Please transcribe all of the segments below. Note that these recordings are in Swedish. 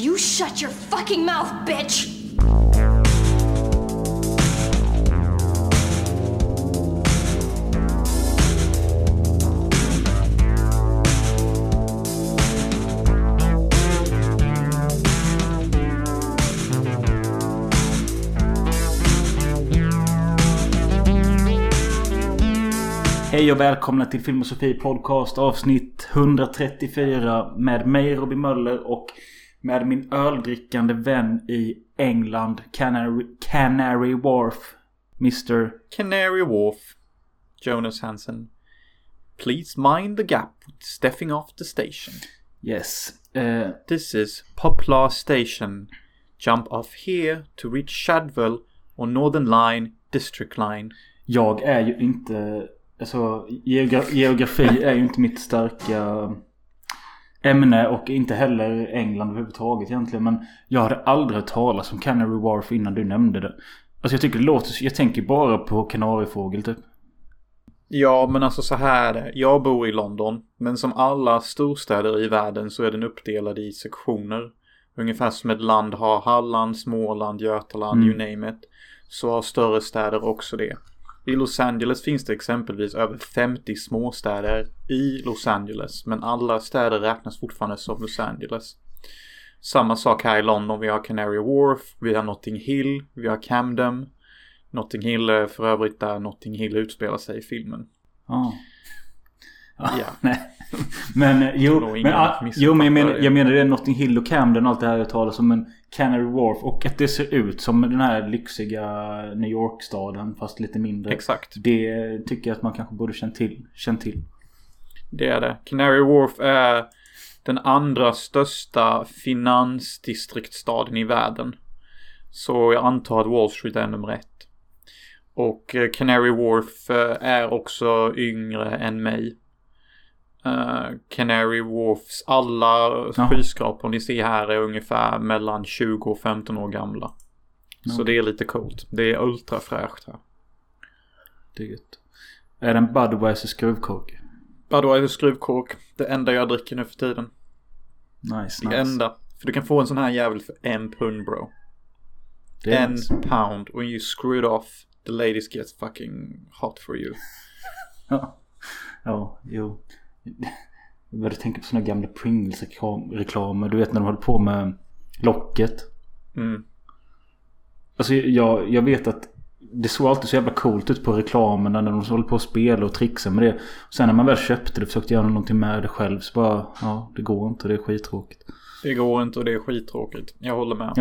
You shut your fucking mouth, bitch! Hej och välkomna till Filmosofi Podcast avsnitt 134 med mig Robin Möller och med min öldrickande vän i England Canary, Canary Wharf Mr. Canary Wharf. Jonas Hansen. Please mind the gap stepping off the station. Yes. Eh, This is Poplar Station. Jump off here to reach Shadwell or Northern Line, District Line. jag är ju inte... Alltså geogra- geografi är ju inte mitt starka ämne och inte heller England överhuvudtaget egentligen. Men jag hade aldrig hört talas om Canary Wharf innan du nämnde det. Alltså jag tycker det låter... Jag tänker bara på kanariefågel typ. Ja, men alltså så här är det. Jag bor i London, men som alla storstäder i världen så är den uppdelad i sektioner. Ungefär som ett land har Halland, Småland, Götaland, Mm. you name it. Så har större städer också det. I Los Angeles finns det exempelvis över 50 småstäder i Los Angeles, men alla städer räknas fortfarande som Los Angeles. Samma sak här i London. Vi har Canary Wharf, vi har Notting Hill, vi har Camden. Notting Hill är för övrigt där Notting Hill utspelar sig i filmen. Oh. Ja, Ja. nej. Men eh, jo, men, ah, missuppfattar jo men jag menar, det. jag menar det är Notting Hill och Camden och allt det här jag talar som en Canary Wharf och att det ser ut som den här lyxiga New York-staden fast lite mindre. Exakt. Det tycker jag att man kanske borde känt till. Känt till. Det är det. Canary Wharf är den andra största finansdistriktsstaden i världen. Så jag antar att Wall Street är nummer ett. Och eh, Canary Wharf eh, är också yngre än mig. Eh, Canary Wharfs alla Jaha. skyskrapor ni ser här är ungefär mellan 20 och 15 år gamla. Så Ja. det är lite coolt. Det är ultra fräscht här. Det är gött. Är det en Budweiser skruvkork? Det skruvkork. Det enda jag dricker nu för tiden. Nice, Det nice. enda. För du kan få en sån här jävel för en pund bro. En nice. pound. When you screw it off, the ladies get fucking hot for you. Ja. Ja, jo. Jag började tänka på såna gamla Pringles-reklamer. Du vet när de höll på med locket. Mm. Alltså jag, jag vet att det såg alltid så jävla coolt ut på reklamen när de håller på att spela och trixa med det. Och sen när man väl köpte det och försökte göra någonting med det själv så bara ja det går inte det är skittråkigt. Det går inte och det är skittråkigt. Jag håller med.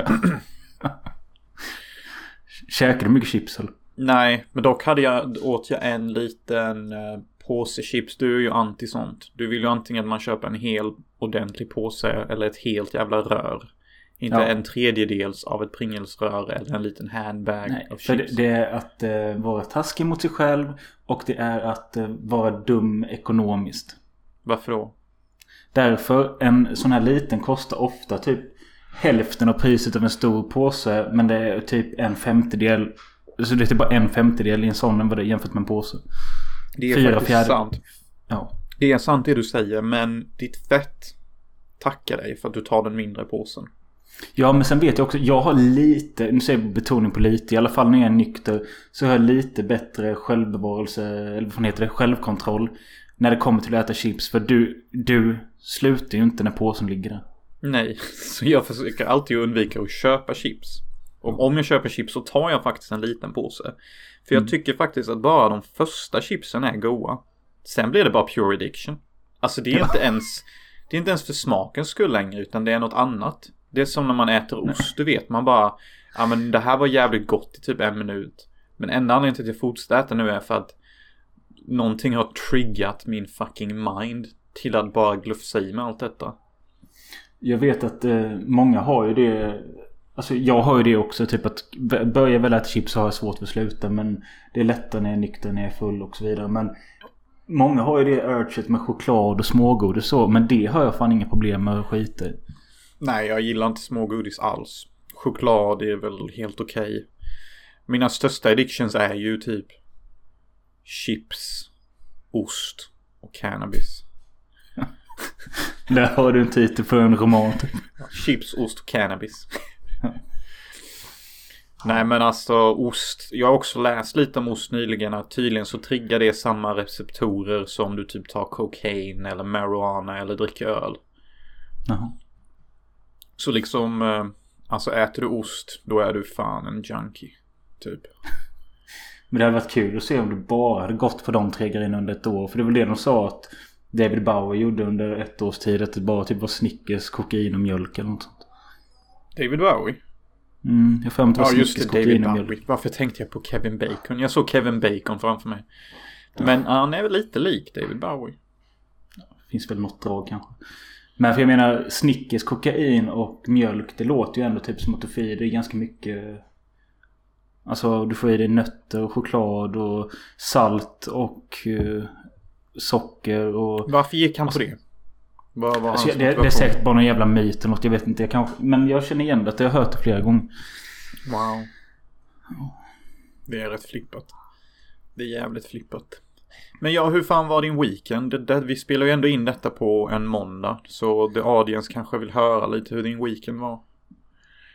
Käkar du mycket chips eller? Nej, men dock hade jag, åt jag en liten eh, påse chips. Du är ju anti sånt. Du vill ju antingen att man köper en hel ordentlig påse eller ett helt jävla rör. Inte Ja. en tredjedels av ett Pringles-rör eller en liten handbag Nej, av för det, chips. det är att eh, vara taskig mot sig själv och det är att eh, vara dum ekonomiskt. Varför då? Därför en sån här liten kostar ofta typ hälften av priset av en stor påse. Men det är typ en femtedel. Så det är typ bara en femtedel i en sån jämfört med en påse. Det är Fyra faktiskt fjärde- sant. Ja. Det är sant det du säger, men ditt fett tackar dig för att du tar den mindre påsen. Ja men sen vet jag också. Jag har lite. Nu säger jag betoning på lite. I alla fall när jag är nykter. Så har jag lite bättre självbevarelse. Eller vad heter det? Självkontroll. När det kommer till att äta chips. För du, du slutar ju inte när påsen ligger där. Nej, så jag försöker alltid undvika att köpa chips. Och om jag köper chips så tar jag faktiskt en liten påse. För jag tycker faktiskt att bara de första chipsen är goda. Sen blir det bara pure addiction. Alltså det är inte ens Det är inte ens för smakens skull längre utan det är något annat. Det är som när man äter ost, du vet man bara Ja men det här var jävligt gott i typ en minut. Men enda anledningen till att jag fortsätter äta nu är för att Någonting har triggat min fucking mind till att bara glufsa i med allt detta. Jag vet att eh, många har ju det. Alltså jag har ju det också. Typ att b- börja väl äta chips så har jag svårt för att sluta. Men det är lättare när jag är nykter, när jag är full och så vidare. Men många har ju det urget med choklad och smågodis så. Men det har jag fan inga problem med att skita i. Nej, jag gillar inte smågodis alls. Choklad är väl helt okej. Mina största addictions är ju typ chips, ost och cannabis. Där har du en titel för en roman typ. Chips, ost och cannabis. Nej men alltså ost. Jag har också läst lite om ost nyligen att tydligen så triggar det samma receptorer som du typ tar kokain eller marijuana eller dricker öl. Jaha. Så liksom, eh, alltså äter du ost då är du fan en junkie. Typ. Men det hade varit kul att se om du bara hade gått på de tre grejerna under ett år. För det var det de sa att David Bowie gjorde under ett års tid. Att det bara typ var Snickers, kokain och mjölk eller något sånt. David Bowie? Mm, jag har Ja just det, David Bowie. Varför tänkte jag på Kevin Bacon? Jag såg Kevin Bacon framför mig. Men han är väl lite lik David Bowie. Finns väl något drag kanske. Men för jag menar Snickers, kokain och mjölk. Det låter ju ändå typ som att du får i dig ganska mycket. Alltså du får i dig nötter och choklad och salt och eh, socker och... Varför gick han på det? Vad var Alltså, det, det är säkert bara någon jävla myt eller något. Jag vet inte. Jag kanske, men jag känner igen det. Att jag har hört det flera gånger. Wow. Det är rätt flippat. Det är jävligt flippat. Men ja, hur fan var din weekend? Det, det, vi spelar ju ändå in detta på en måndag. Så the audience kanske vill höra lite hur din weekend var.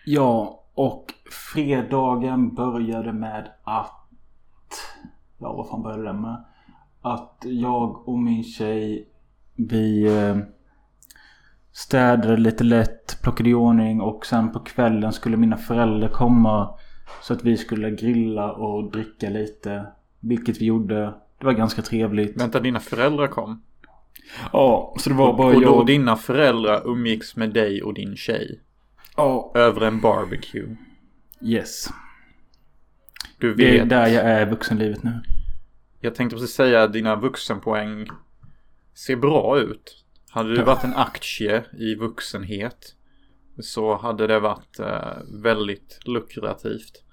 Ja, och fredagen började med att... Ja, vad fan började den med? Att jag och min tjej, vi eh, städade lite lätt, plockade i ordning och sen på kvällen skulle mina föräldrar komma. Så att vi skulle grilla och dricka lite. Vilket vi gjorde. Det var ganska trevligt. Vänta, dina föräldrar kom? Ja, så det var bara och då jag. dina föräldrar umgicks med dig och din tjej? Ja, Över en barbecue? yes. Du Det är vet. där jag är i vuxenlivet nu. Jag tänkte precis säga att dina vuxenpoäng ser bra ut. Hade du Ja. varit en aktie i vuxenhet så hade det varit eh, väldigt lukrativt.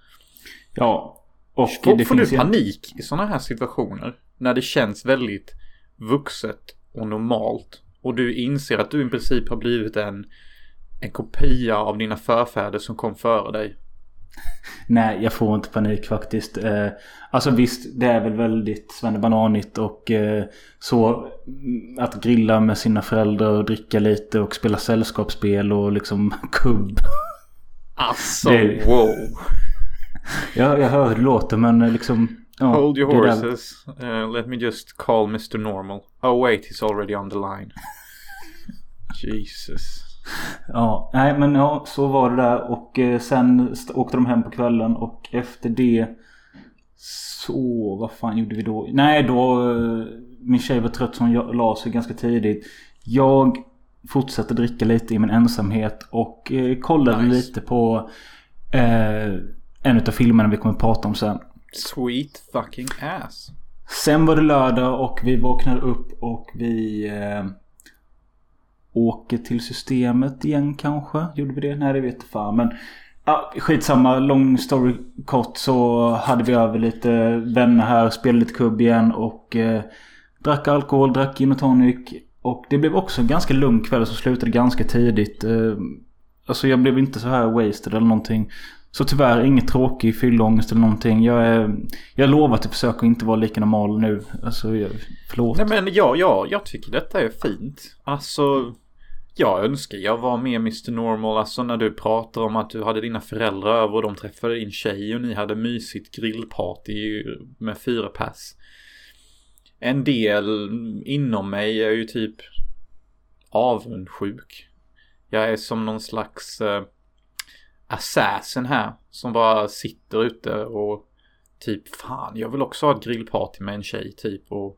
Ja. Och Får, det får du panik i sådana här situationer? När det känns väldigt vuxet och normalt. Och du inser att du i princip har blivit en, en kopia av dina förfäder som kom före dig. Nej, jag får inte panik faktiskt. Eh, alltså visst, det är väl väldigt svennebananigt och eh, så mm, att grilla med sina föräldrar och dricka lite och spela sällskapsspel och liksom kubb. Alltså, Det- wow. Ja, jag hör hur det låter men eh, liksom... Ja, Hold your horses. Uh, let me just call Mr. Normal. Oh wait, he's already on the line. Jesus. Ja, nej men ja, så var det där och eh, sen åkte de hem på kvällen och efter det så, vad fan gjorde vi då? Nej då, eh, min tjej var trött så hon la sig ganska tidigt. Jag fortsatte dricka lite i min ensamhet och eh, kollade Nice. lite på eh, en av filmerna vi kommer att prata om sen. Sweet fucking ass. Sen var det lördag och vi vaknade upp och vi eh, åker till systemet igen kanske. Gjorde vi det? Nej det vet fan. Men ja, skitsamma. Lång story kort så hade vi över lite vänner här. Spelade lite kubb igen och eh, drack alkohol, drack gin och tonic. Och det blev också en ganska lugn kväll som slutade ganska tidigt. Eh, alltså jag blev inte så här wasted eller någonting. Så tyvärr inget tråkig fyllångest eller någonting. Jag, är, jag lovar att jag försöker inte vara lika normal nu. Alltså jag, förlåt. Nej men ja, ja, jag tycker detta är fint. Alltså, jag önskar jag var mer Mr. Normal. Alltså när du pratar om att du hade dina föräldrar över och de träffade din tjej och ni hade mysigt grillparty med fyra pass. En del inom mig är ju typ avundsjuk. Jag är som någon slags eh, assassin här som bara sitter ute och typ fan jag vill också ha ett grillparty med en tjej typ och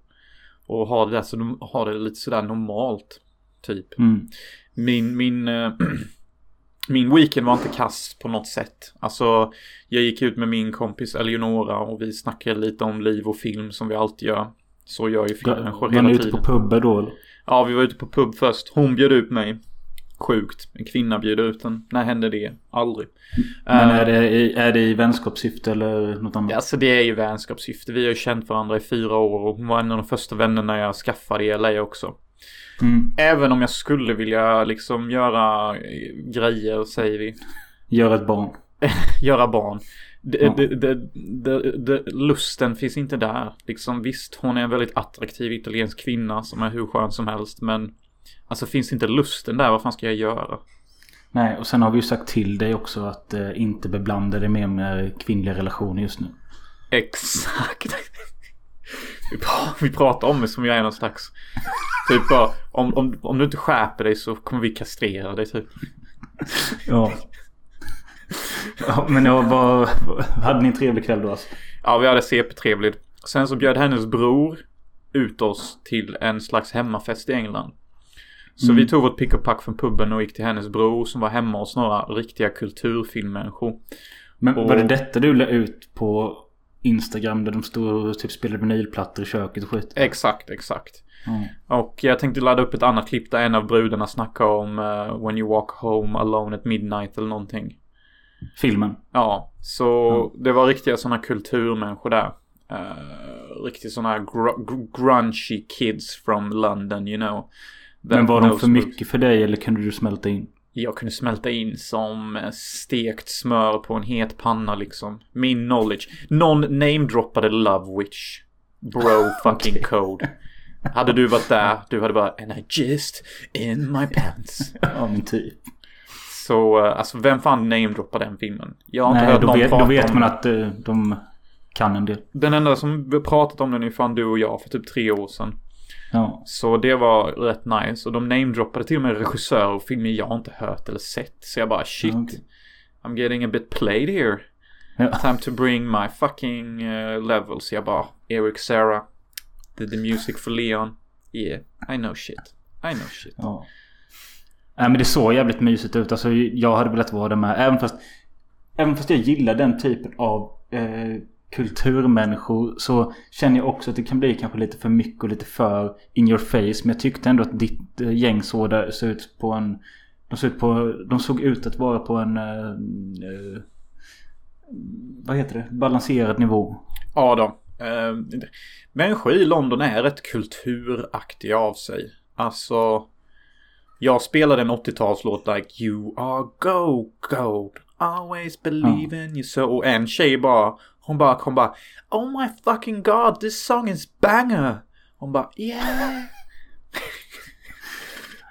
och ha det där så de har det lite sådär normalt typ. Mm. Min, min, eh, min weekend var inte kass på något sätt. Alltså jag gick ut med min kompis Eleonora och vi snackade lite om liv och film som vi alltid gör. Så gör ju filmmänniskor Var ni hela ute tiden. på pubar då eller? Ja, vi var ute på pub först. Hon bjöd ut mig. Sjukt. En kvinna bjuder ut en. När hände det? Aldrig. Men Eh, är det, i, är det i vänskapssyfte eller något annat? Alltså det är ju vänskapssyfte. Vi har ju känt varandra i fyra år och hon var en av de första vännerna jag skaffade i LA också. Mm. Även om jag skulle vilja liksom göra eh, grejer, säger vi. Gör ett barn. Göra barn. Ja. det, det, det, lusten finns inte där. Liksom visst, hon är en väldigt attraktiv italiensk kvinna som är hur skön som helst. Men Alltså finns inte lusten där, vad fan ska jag göra? Nej, och sen har vi ju sagt till dig också att eh, inte beblanda dig mer med kvinnliga relationer just nu. Exakt. Vi pra- Vi pratar om det som jag är någon slags... Typ bara, om, om, om du inte skärper dig så kommer vi kastrera dig typ. Ja. ja men jag var, hade ni en trevlig kväll då alltså? Ja, vi hade CP-trevligt. Sen så bjöd hennes bror ut oss till en slags hemmafest i England. Så Mm. vi tog vårt pick och pack från puben och gick till hennes bror som var hemma hos några riktiga kulturfilmmänniskor. Men Och- var det detta du la ut på Instagram där de stod och typ spelade vinylplattor i köket och skit? Exakt, exakt. Ja. Och jag tänkte ladda upp ett annat klipp där en av brudarna snackar om eh, When you walk home alone at midnight eller någonting. Filmen. Ja, så det var riktiga sådana kulturmänniskor där. Uh, riktigt sådana gr- grungy kids from London, you know. Men var de för mycket för dig eller kunde du smälta in? Jag kunde smälta in som eh, stekt smör på en het panna liksom. Min knowledge. Någon namedroppade Love Witch. Bro fucking code. Hade du varit där, du hade bara And I just in my pants. Ja men typ. Så eh, alltså vem fan namedroppar den filmen? Jag har inte Nej, hört någon vet, prata då vet om man den. att eh, de kan en del. Den enda som vi pratat om den är fan du och jag för typ tre år sedan. Ja. Så det var rätt nice. Och de namedroppade till och med regissörer och filmer jag inte hört eller sett. Så jag bara shit. Okej. I'm getting a bit played here. Ja. Time to bring my fucking uh, levels. Jag bara Eric Sarah. Did the music for Leon. Yeah, I know shit. I know shit. Ja. Nej men det såg jävligt mysigt ut. Alltså jag hade velat vara där med. Även fast, även fast jag gillar den typen av eh, kulturmänniskor. Så känner jag också att det kan bli kanske lite för mycket och lite för in your face. Men jag tyckte ändå att ditt eh, gäng såg, där, såg ut på en... De såg, ut på, de såg ut att vara på en... Eh, eh, vad heter det? Balanserad nivå. Ja då. Eh, människor i London är rätt kulturaktiga av sig. Alltså. Jag spelade en 80-talslåt like You are go gold. Always believe in you so. Och en tjej bara. Hon bara kom bara. Oh my fucking god this song is banger. Hon bara yeah.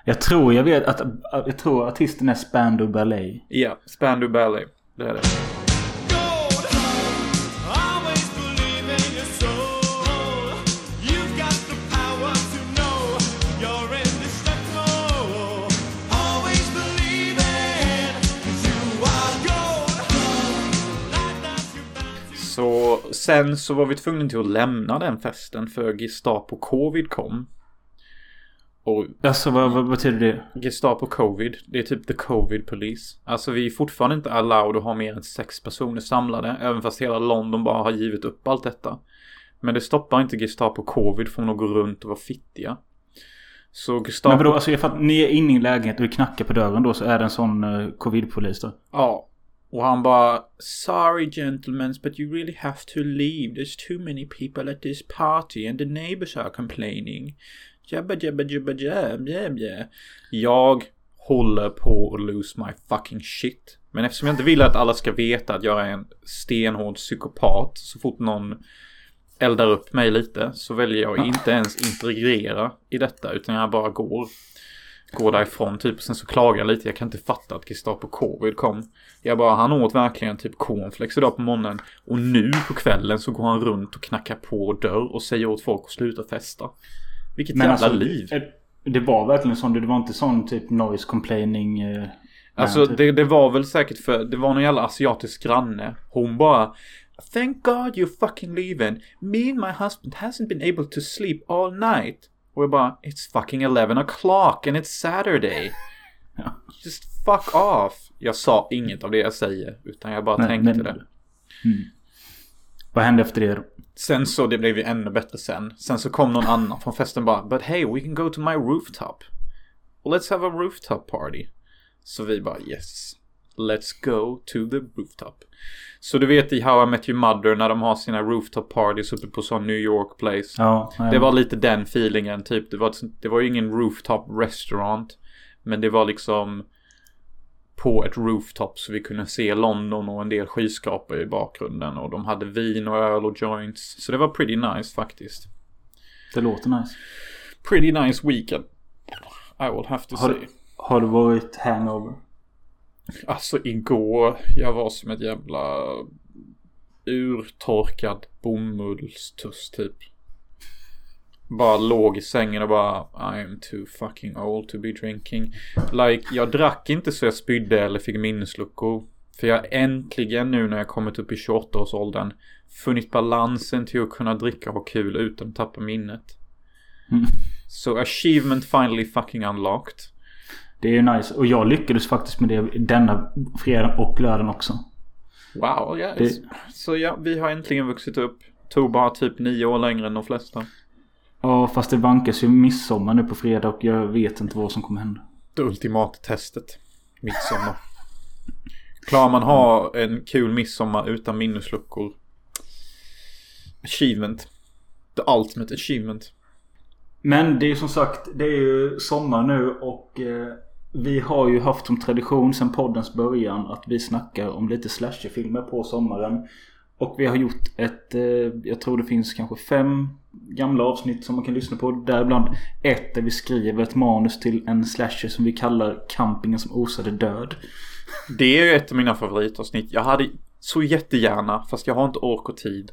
Jag tror jag vet att... Jag tror artisten är Spandau Ballet. Ja, Spandau Ballet. Det är det. Sen så var vi tvungna till att lämna den festen för Gestapo Covid kom. Och Alltså vad, vad betyder det? Gestapo Covid, det är typ the Covid Police. Alltså vi är fortfarande inte allowed att ha mer än sex personer samlade. Även fast hela London bara har givit upp allt detta. Men det stoppar inte Gestapo Covid från att gå runt och vara fittiga. Så Gestapo... Men vadå, alltså fattar, ni är inne i en lägenhet och det knackar på dörren då så är det en sån uh, covid-polis då? Ja. Och han bara Sorry gentlemen but you really have to leave. There's too many people at this party and the neighbors are complaining. Jabba jabba jabba jab jab jab. Jag håller på att lose my fucking shit. Men eftersom jag inte vill att alla ska veta att jag är en stenhård psykopat så fort någon eldar upp mig lite så väljer jag inte ens integrera i detta utan jag bara går går därifrån typ. Sen så klagar jag lite. Jag kan inte fatta att Gestapo Covid kom. Jag bara, han åt verkligen typ cornflakes idag på morgonen. Och nu på kvällen så går han runt och knackar på dörr och säger åt folk att sluta festa. Vilket jävla alltså, liv. Det var verkligen sån, det var inte sån typ noise complaining. Eh, Alltså typ. det, det var väl säkert för, det var någon jävla asiatisk granne. Hon bara Thank God you're fucking leaving. Me and my husband hasn't been able to sleep all night. Och jag bara It's fucking 11 o'clock and it's Saturday. Just fuck off. Jag sa inget av det jag säger. Utan jag bara Nej, tänkte men- det. Mm. Vad hände efter det? Sen så, det blev ju ännu bättre sen. Sen så kom någon annan från festen bara But hey, we can go to my rooftop. Let's have a rooftop party. Så vi bara yes. Let's go to the rooftop. Så du vet i How I Met Your Mother när de har sina rooftop parties uppe på sån New York place. Ja, Det var lite den feelingen typ. Det var, det var ju ingen rooftop restaurant. Men det var liksom på ett rooftop så vi kunde se London och en del skyskrapor i bakgrunden. Och de hade vin och öl och joints. Så det var pretty nice faktiskt. Det låter nice. Pretty nice weekend. I will have to Har, say. har du varit hangover? Alltså igår, jag var som ett jävla urtorkad bomullstuss typ. Bara låg i sängen och bara I'm too fucking old to be drinking. Like, jag drack inte så jag spydde eller fick minnesluckor. För jag äntligen nu när jag kommit upp i 28-årsåldern funnit balansen till att kunna dricka och ha kul utan att tappa minnet. Mm. Så achievement finally fucking unlocked. Det är ju nice. Och jag lyckades faktiskt med det denna fredag och lördagen också. Wow, yes. Det- Så ja, vi har äntligen vuxit upp. Tog bara typ nio år längre än de flesta. Ja, fast det vankas ju midsommar nu på fredag och jag vet inte vad som kommer hända. Det ultimata testet. Midsommar. Klarar man ha en kul midsommar utan minnesluckor? Achievement. The ultimate achievement. Men det är ju som sagt, det är ju sommar nu och eh, vi har ju haft som tradition sedan poddens början att vi snackar om lite slasherfilmer på sommaren. Och vi har gjort ett, eh, jag tror det finns kanske fem gamla avsnitt som man kan lyssna på. Däribland ett där vi skriver ett manus till en slasher som vi kallar Campingen som osade död. Det är ju ett av mina favoritavsnitt. Jag hade så jättegärna, fast jag har inte ork och tid,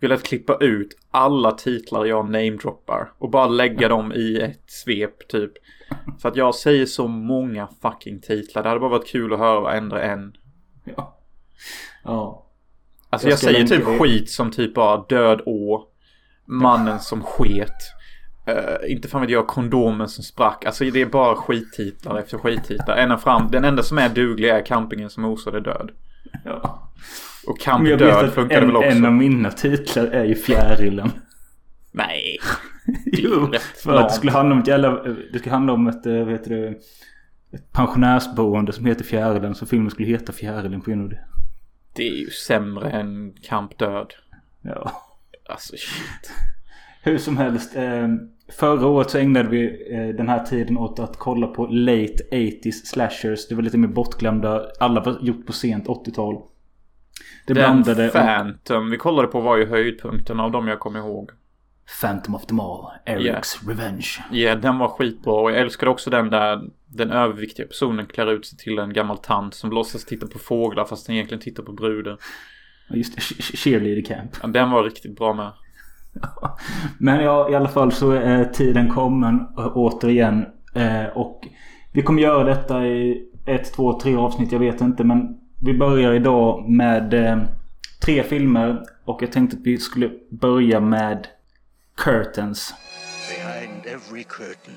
velat klippa ut alla titlar jag namedroppar och bara lägga dem i ett svep typ. För att jag säger så många fucking titlar. Det hade bara varit kul att höra varenda en. Ja. Ja. Alltså Jag jag, säger typ det. skit som typ bara död å, mannen som sket, eh, inte fan vet jag, kondomen som sprack. Alltså det är bara skittitlar efter skittitlar. Ända fram, den enda som är duglig är campingen som osade död. ja. Och vet Död funkar väl också? en av mina titlar är ju Fjärilen. Nej. Jo, för att det skulle handla om ett jävla... Det skulle handla om ett, eh, vad heter det, ett pensionärsboende som heter Fjärilen. Så filmen skulle heta Fjärilen på grund av det. Det är ju sämre än Camp Död. Ja. Alltså shit. Hur som helst. Eh, förra året så ägnade vi eh, den här tiden åt att kolla på late 80s slashers. Det var lite mer bortglömda. Alla var gjort på sent 80-tal. Det Den blandade... Phantom vi kollade på var ju höjdpunkten av dem jag kommer ihåg. Phantom of them all. Eric's Revenge. Ja, den var skitbra och jag älskade också den där den överviktiga personen klär ut sig till en gammal tant som låtsas titta på fåglar fast den egentligen tittar på brudar. Ja, Just det, Ch- Cheerleader Camp. Ja, den var riktigt bra med. Men ja, i alla fall så är tiden kommen äh, återigen. Eh, och vi kommer göra detta i ett, två, tre avsnitt. Jag vet inte. Men vi börjar idag med eh, tre filmer. Och jag tänkte att vi skulle börja med Curtains. Behind every curtain,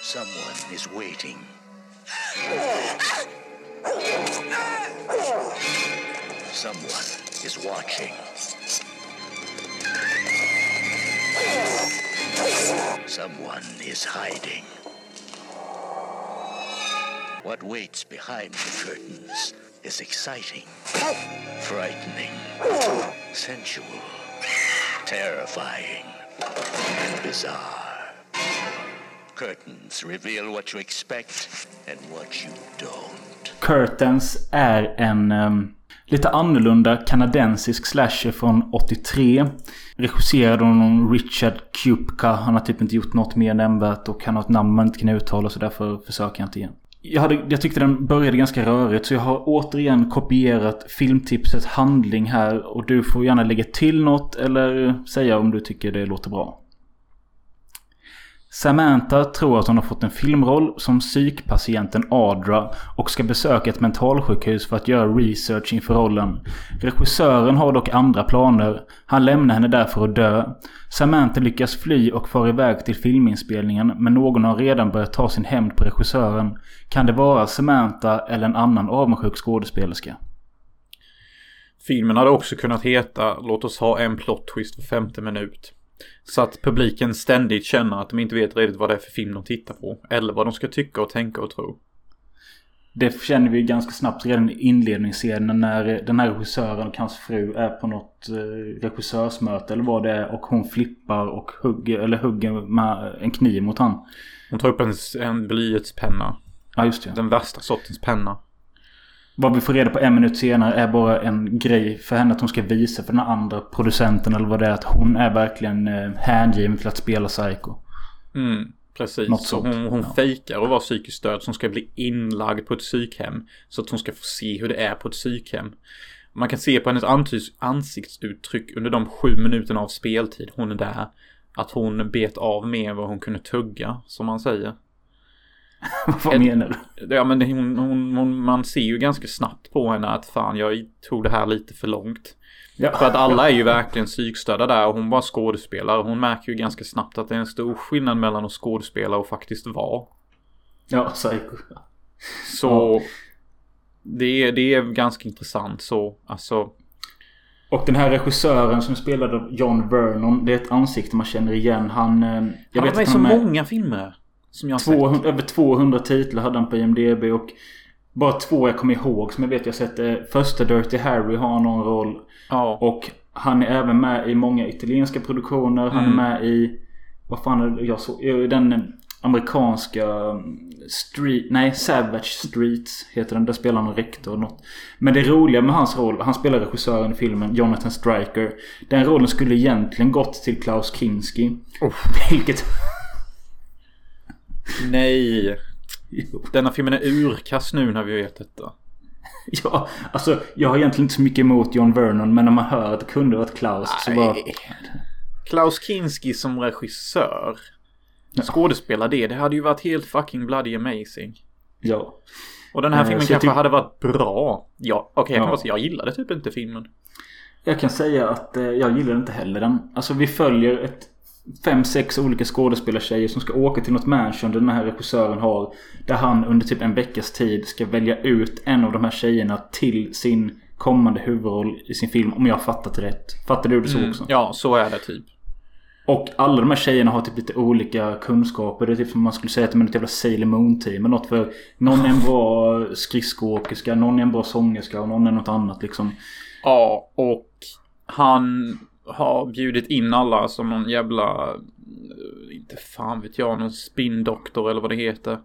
someone is waiting. Someone is watching. Someone is hiding. What waits behind the curtains is exciting, frightening, sensual, terrifying, bizarre. Curtains reveal what you expect and what you don't. Curtains är en um, lite annorlunda kanadensisk slasher från 83. Regisserad av någon Richard Kupka. Han har typ inte gjort något mer nämnvärt och han har ett namn man inte kan uttala så därför försöker jag inte igen. Jag, hade, jag tyckte den började ganska rörigt så jag har återigen kopierat filmtipsets handling här och du får gärna lägga till något eller säga om du tycker det låter bra. Samantha tror att hon har fått en filmroll som psykpatienten Adra och ska besöka ett mentalsjukhus för att göra research inför rollen. Regissören har dock andra planer. Han lämnar henne där för att dö. Samantha lyckas fly och far iväg till filminspelningen men någon har redan börjat ta sin hämnd på regissören. Kan det vara Samantha eller en annan avundsjuk skådespelerska? Filmen hade också kunnat heta Låt oss ha en plot twist var femte minut. Så att publiken ständigt känner att de inte vet riktigt vad det är för film de tittar på. Eller vad de ska tycka och tänka och tro. Det känner vi ganska snabbt redan i inledningsscenen när den här regissören och hans fru är på något eh, regissörsmöte eller vad det är och hon flippar och hugger, eller hugger med en kniv mot han. Hon tar upp en, en blyertspenna. Ja just det. Den värsta sortens penna. Vad vi får reda på en minut senare är bara en grej för henne att hon ska visa för den andra producenten eller vad det är. Att hon är verkligen eh, hängiven till att spela psycho. Mm. Precis, Något så hon, hon Ja. fejkar att vara psykiskt störd som ska bli inlagd på ett psykhem. Så att hon ska få se hur det är på ett psykhem. Man kan se på hennes ansiktsuttryck under de sju minuterna av speltid hon är där. Att hon bet av mer än vad hon kunde tugga, som man säger. Vad menar du? Ja men hon, hon, hon, man ser ju ganska snabbt på henne att fan jag tog det här lite för långt. Ja. För att alla är ju verkligen psykstörda där och hon bara skådespelar. Hon märker ju ganska snabbt att det är en stor skillnad mellan att skådespela och faktiskt vara. Ja, psycho. Så det, är, det är ganska intressant så. Alltså. Och den här regissören som spelade John Vernon. Det är ett ansikte man känner igen. Han... eh, Jag Han var med i så med- många filmer. Som jag har sett. 200, över 200 titlar hade han på IMDB och bara två jag kommer ihåg som jag vet jag sett. eh, Första Dirty Harry har någon roll. Ja. Och han är även med i många italienska produktioner. Han Mm. är med i... Vad fan är det jag såg? Den amerikanska mm, Street... Nej, Savage Streets heter den. Där spelar han rektor och något. Men det roliga med hans roll. Han spelar regissören i filmen Jonathan Striker. Den rollen skulle egentligen gått till Klaus Kinski. Vilket... Nej. Denna filmen är urkast nu när vi vet detta. Ja, alltså jag har egentligen inte så mycket emot John Vernon men när man hör att det kunde varit Klaus så bara... Nej. Klaus Kinski som regissör. Skådespela det. Det hade ju varit helt fucking bloody amazing. Ja. Och den här Eh, filmen så kanske hade varit bra. Ja, okej jag kan Ja. bara säga jag gillade typ inte filmen. Jag kan säga att eh, jag gillar inte heller den. Alltså vi följer ett fem, sex olika skådespelartjejer som ska åka till något mansion den här regissören har. Där han under typ en veckas tid ska välja ut en av de här tjejerna till sin kommande huvudroll i sin film. Om jag har fattat rätt. Fattar du det så också? Mm. Ja, så är det typ. Och alla de här tjejerna har typ lite olika kunskaper. Det är typ som man skulle säga att de är ett jävla Sailor Moon team. eller Något för någon är en bra skridskoåkerska, någon är en bra sångerska och någon är något annat liksom. Ja, och han har bjudit in alla som någon jävla, eh, inte fan vet jag, någon spindoktor eller vad det heter.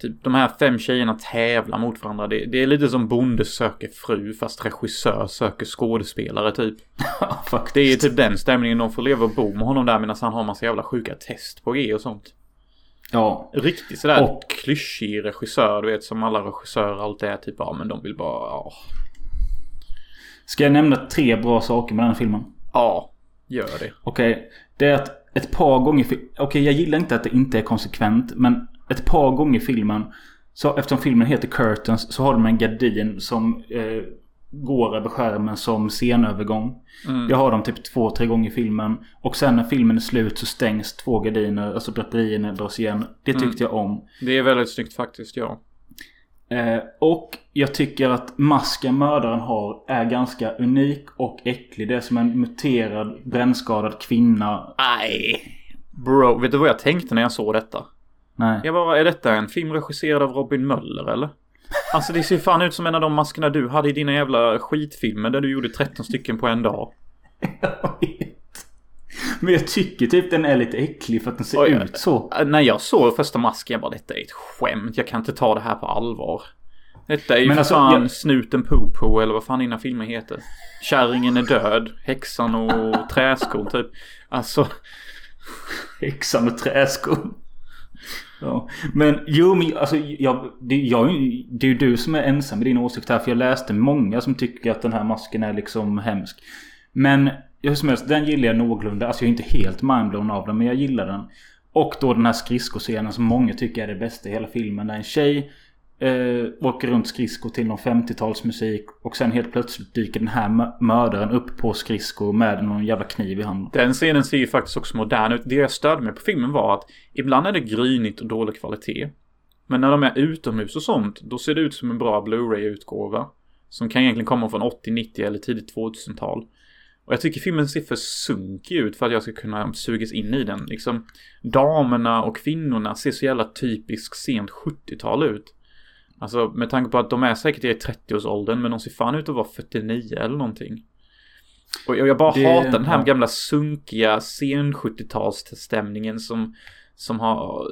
Typ de här fem tjejerna tävlar mot varandra. Det, det är lite som bonde söker fru fast regissör söker skådespelare typ. Faktiskt. Det är typ den stämningen de får leva och bo med honom där medan han har massa jävla sjuka test på G och sånt. Ja. Riktigt sådär Och- klyschig regissör, du vet som alla regissörer alltid är typ, ja men de vill bara, ja. Ska jag nämna tre bra saker med den här filmen? Ja, gör det. Okej. Det är att ett par gånger... Okej, jag gillar inte att det inte är konsekvent. Men ett par gånger i filmen. Så eftersom filmen heter Curtains så har de en gardin som eh, går över skärmen som scenövergång. Mm. Det har de typ två, tre gånger i filmen. Och sen när filmen är slut så stängs två gardiner. Alltså draperierna dras igen. Det tyckte jag om. Det är väldigt snyggt faktiskt, ja. Eh, och jag tycker att masken mördaren har är ganska unik och äcklig. Det är som en muterad brännskadad kvinna. Nej. Bro, vet du vad jag tänkte när jag såg detta? Nej. Jag bara, är detta en film regisserad av Robin Möller eller? Alltså det ser fan ut som en av de maskerna du hade i dina jävla skitfilmer där du gjorde 13 stycken på en dag. Men jag tycker typ den är lite äcklig för att den ser Oj, ut så. Äh, När jag såg första masken, jag bara detta är ett skämt. Jag kan inte ta det här på allvar. Detta är ju Men för alltså, fan jag- snuten Popo eller vad fan dina filmer heter. Kärringen är död, häxan och träskon typ. Alltså, Häxan och träskon. Ja. Men jo men alltså jag, det, jag, det är ju du som är ensam med din åsikt här. För jag läste många som tycker att den här masken är liksom hemsk. Men hur som helst, den gillar jag någorlunda. Alltså jag är inte helt mindblown av den men jag gillar den. Och då den här skridskoscenen som många tycker är det bästa i hela filmen. Där en tjej eh, åker runt skridskor till någon 50-talsmusik. Och sen helt plötsligt dyker den här mördaren upp på skridskor med någon jävla kniv i handen. den scenen ser ju faktiskt också modern ut. Det jag störde mig på filmen var att ibland är det grynigt och dålig kvalitet. Men när de är utomhus och sånt, då ser det ut som en bra Blu-ray-utgåva. Som kan egentligen komma från 80, 90 eller tidigt 2000-tal. Och jag tycker filmen ser för sunkig ut för att jag ska kunna sugas in i den. Liksom, damerna och kvinnorna ser så jävla typiskt sent 70-tal ut. Alltså med tanke på att de är säkert i 30-årsåldern men de ser fan ut att vara 49 eller någonting. Och jag bara Det- hatar den här ja. gamla sunkiga sen 70-talsstämningen som, som har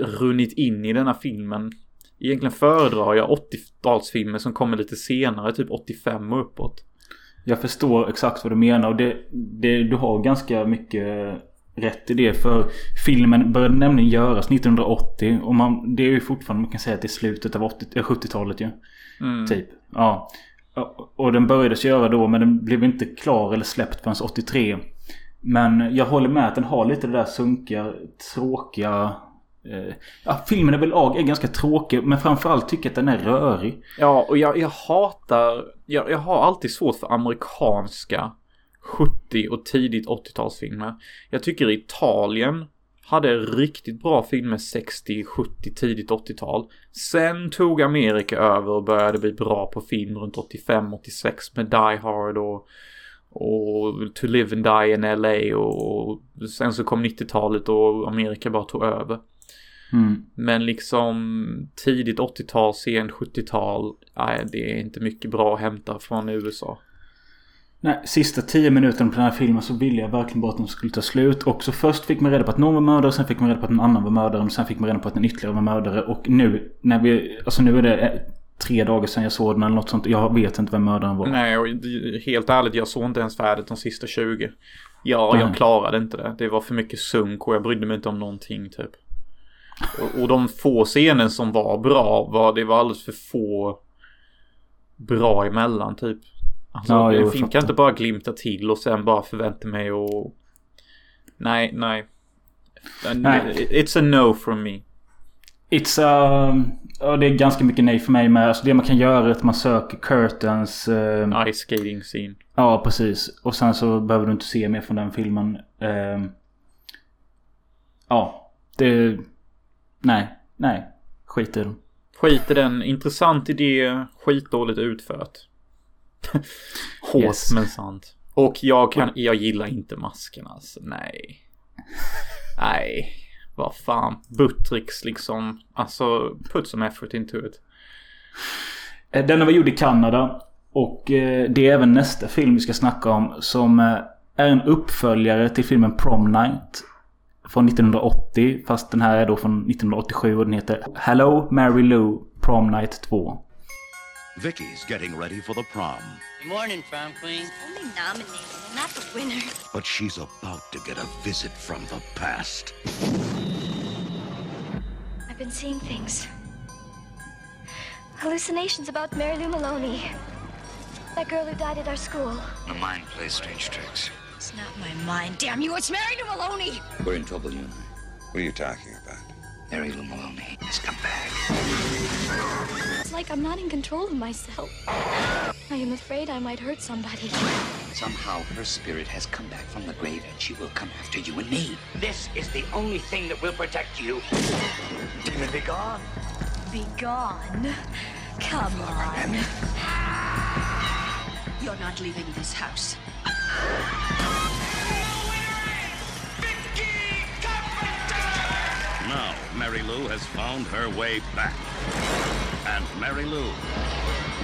eh, runnit in i denna filmen. Egentligen föredrar jag 80-talsfilmer som kommer lite senare, typ 85 och uppåt. Jag förstår exakt vad du menar och det, det, du har ganska mycket rätt i det. För filmen började nämligen göras 1980. Och man, det är ju fortfarande, man kan säga att det är slutet av 80 eh, 70-talet ju. Typ. Ja. Och- Och den börjades göra då men den blev inte klar eller släppt förrän 83. Men jag håller med att den har lite det där sunkiga, tråkiga... Eh, ja, filmen överlag är ganska tråkig men framförallt tycker jag att den är rörig. Ja, och jag, jag hatar, jag, jag har alltid svårt för amerikanska 70 och tidigt 80-talsfilmer. Jag tycker Italien hade riktigt bra filmer 60, 70, tidigt 80-tal. Sen tog Amerika över och började bli bra på film runt 85, 86 med Die Hard och, och To Live and Die in LA och sen så kom 90-talet och Amerika bara tog över. Mm. Men liksom tidigt 80-tal, sent 70-tal, nej det är inte mycket bra att hämta från USA. Nej, sista tio minuterna på den här filmen så ville jag verkligen bara att den skulle ta slut. Och så först fick man reda på att någon var mördare, sen fick man reda på att en annan var mördare, och sen fick man reda på att en ytterligare var mördare. Och nu, när vi, alltså nu är det eh, tre dagar sedan jag såg den eller något sånt. Jag vet inte vem mördaren var. Nej, och helt ärligt, jag såg inte ens färdigt de sista 20. Ja, Nej. jag klarade inte det. Det var för mycket sunk och jag brydde mig inte om någonting typ. Och, de få scener som var bra, var, det var alldeles för få bra emellan typ. Alltså, Ja, jag fattar. inte bara glimta till och sen bara förvänta mig och... Nej, nej. Nej. It's a no from me. It's a... Ja, det är ganska mycket nej för mig med. Alltså det man kan göra är att man söker Curtains... Eh, Ice skating scene. Ja, precis. Och sen så behöver du inte se mer från den filmen. Eh, ja, det... Nej, nej. Skit i den. Skit i den. Intressant idé. Skitdåligt utfört. Hårt Yes. men sant. Och jag kan, jag gillar inte masken alltså. Nej. Nej. Vad fan. Buttricks liksom. Alltså, put some effort into it. Eh, Den var gjord i Kanada. Och eh, det är även nästa film vi ska snacka om. Som eh, är en uppföljare till filmen Prom Night. Från 1980. Fast den här är då från 1987 och den heter Hello Mary Lou Prom Night 2. Vicky's getting ready for the prom, Good morning, prom queen. Only nominated not the winner. but she's about to get a visit from the past. I've been seeing things. Hallucinations about Mary Lou Maloney. That girl who died at our school. The mind plays strange tricks. It's not my mind, damn you. It's Mary Lou Maloney. We're in trouble, you and I. What are you talking about? Mary Lou Maloney has come back. It's like I'm not in control of myself. I am afraid I might hurt somebody. Somehow her spirit has come back from the grave and she will come after you and me. This is the only thing that will protect you. Demon be gone. Be gone. Come on. You're not leaving this house. Now, Mary Lou has found her way back. And Mary Lou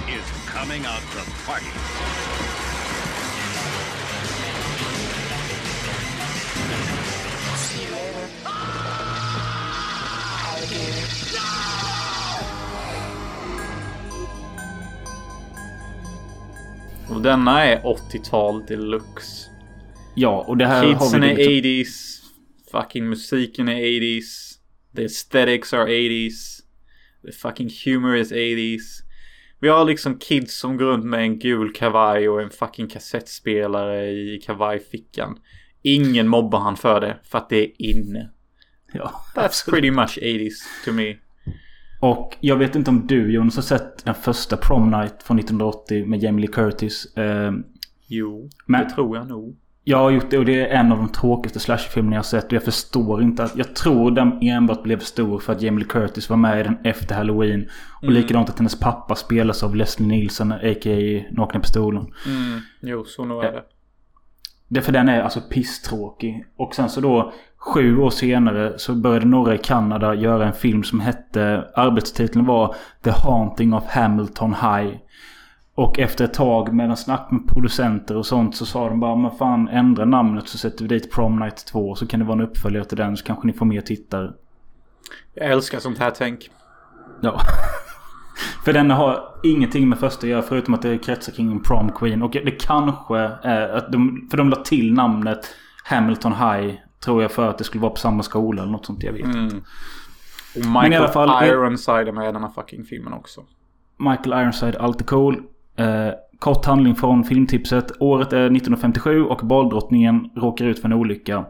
is coming out to party. Och denna är 80-tal deluxe. Ja, och det här har Kidsen vi... är liksom- 80s. Fucking musiken är 80s. The aesthetics are 80s. The fucking humor is 80s. Vi har liksom kids som går runt med en gul kavaj och en fucking kassettspelare i kavajfickan. Ingen mobbar han för det, för att det är inne. Ja, That's pretty much 80s to me. Och jag vet inte om du Jonas har sett den första Prom Night från 1980 med Jamie Lee Curtis. Eh, Jo, Men- det tror jag nog. jag har gjort det och det är en av de tråkigaste slasherfilmerna jag har sett. Och jag förstår inte att... Jag tror den enbart blev stor för att Jamie Lee Curtis var med i den efter Halloween. Och likadant att hennes pappa spelas av Leslie Nielsen, a.k.a. Nakna Pistolen. Mm, jo, så nog är det. Det är för den är alltså pisstråkig. Och sen så då sju år senare så började några i Kanada göra en film som hette... Arbetstiteln var The Haunting of Hamilton High. Och efter ett tag med en snack med producenter och sånt så sa de bara men fan ändra namnet så sätter vi dit Prom Night 2 så kan det vara en uppföljare till den så kanske ni får mer tittare. Jag älskar sånt här tänk. Ja. För den har ingenting med första att göra förutom att det kretsar kring en prom queen. Och det kanske är att de... För de la till namnet Hamilton High Tror jag för att det skulle vara på samma skola eller något sånt. Jag vet inte. Mm. Och Men i Michael alla fall- Ironside är med i den här fucking filmen också. Michael Ironside, alltid cool. Eh, kort handling från filmtipset. Året är 1957 och balldrottningen råkar ut för en olycka.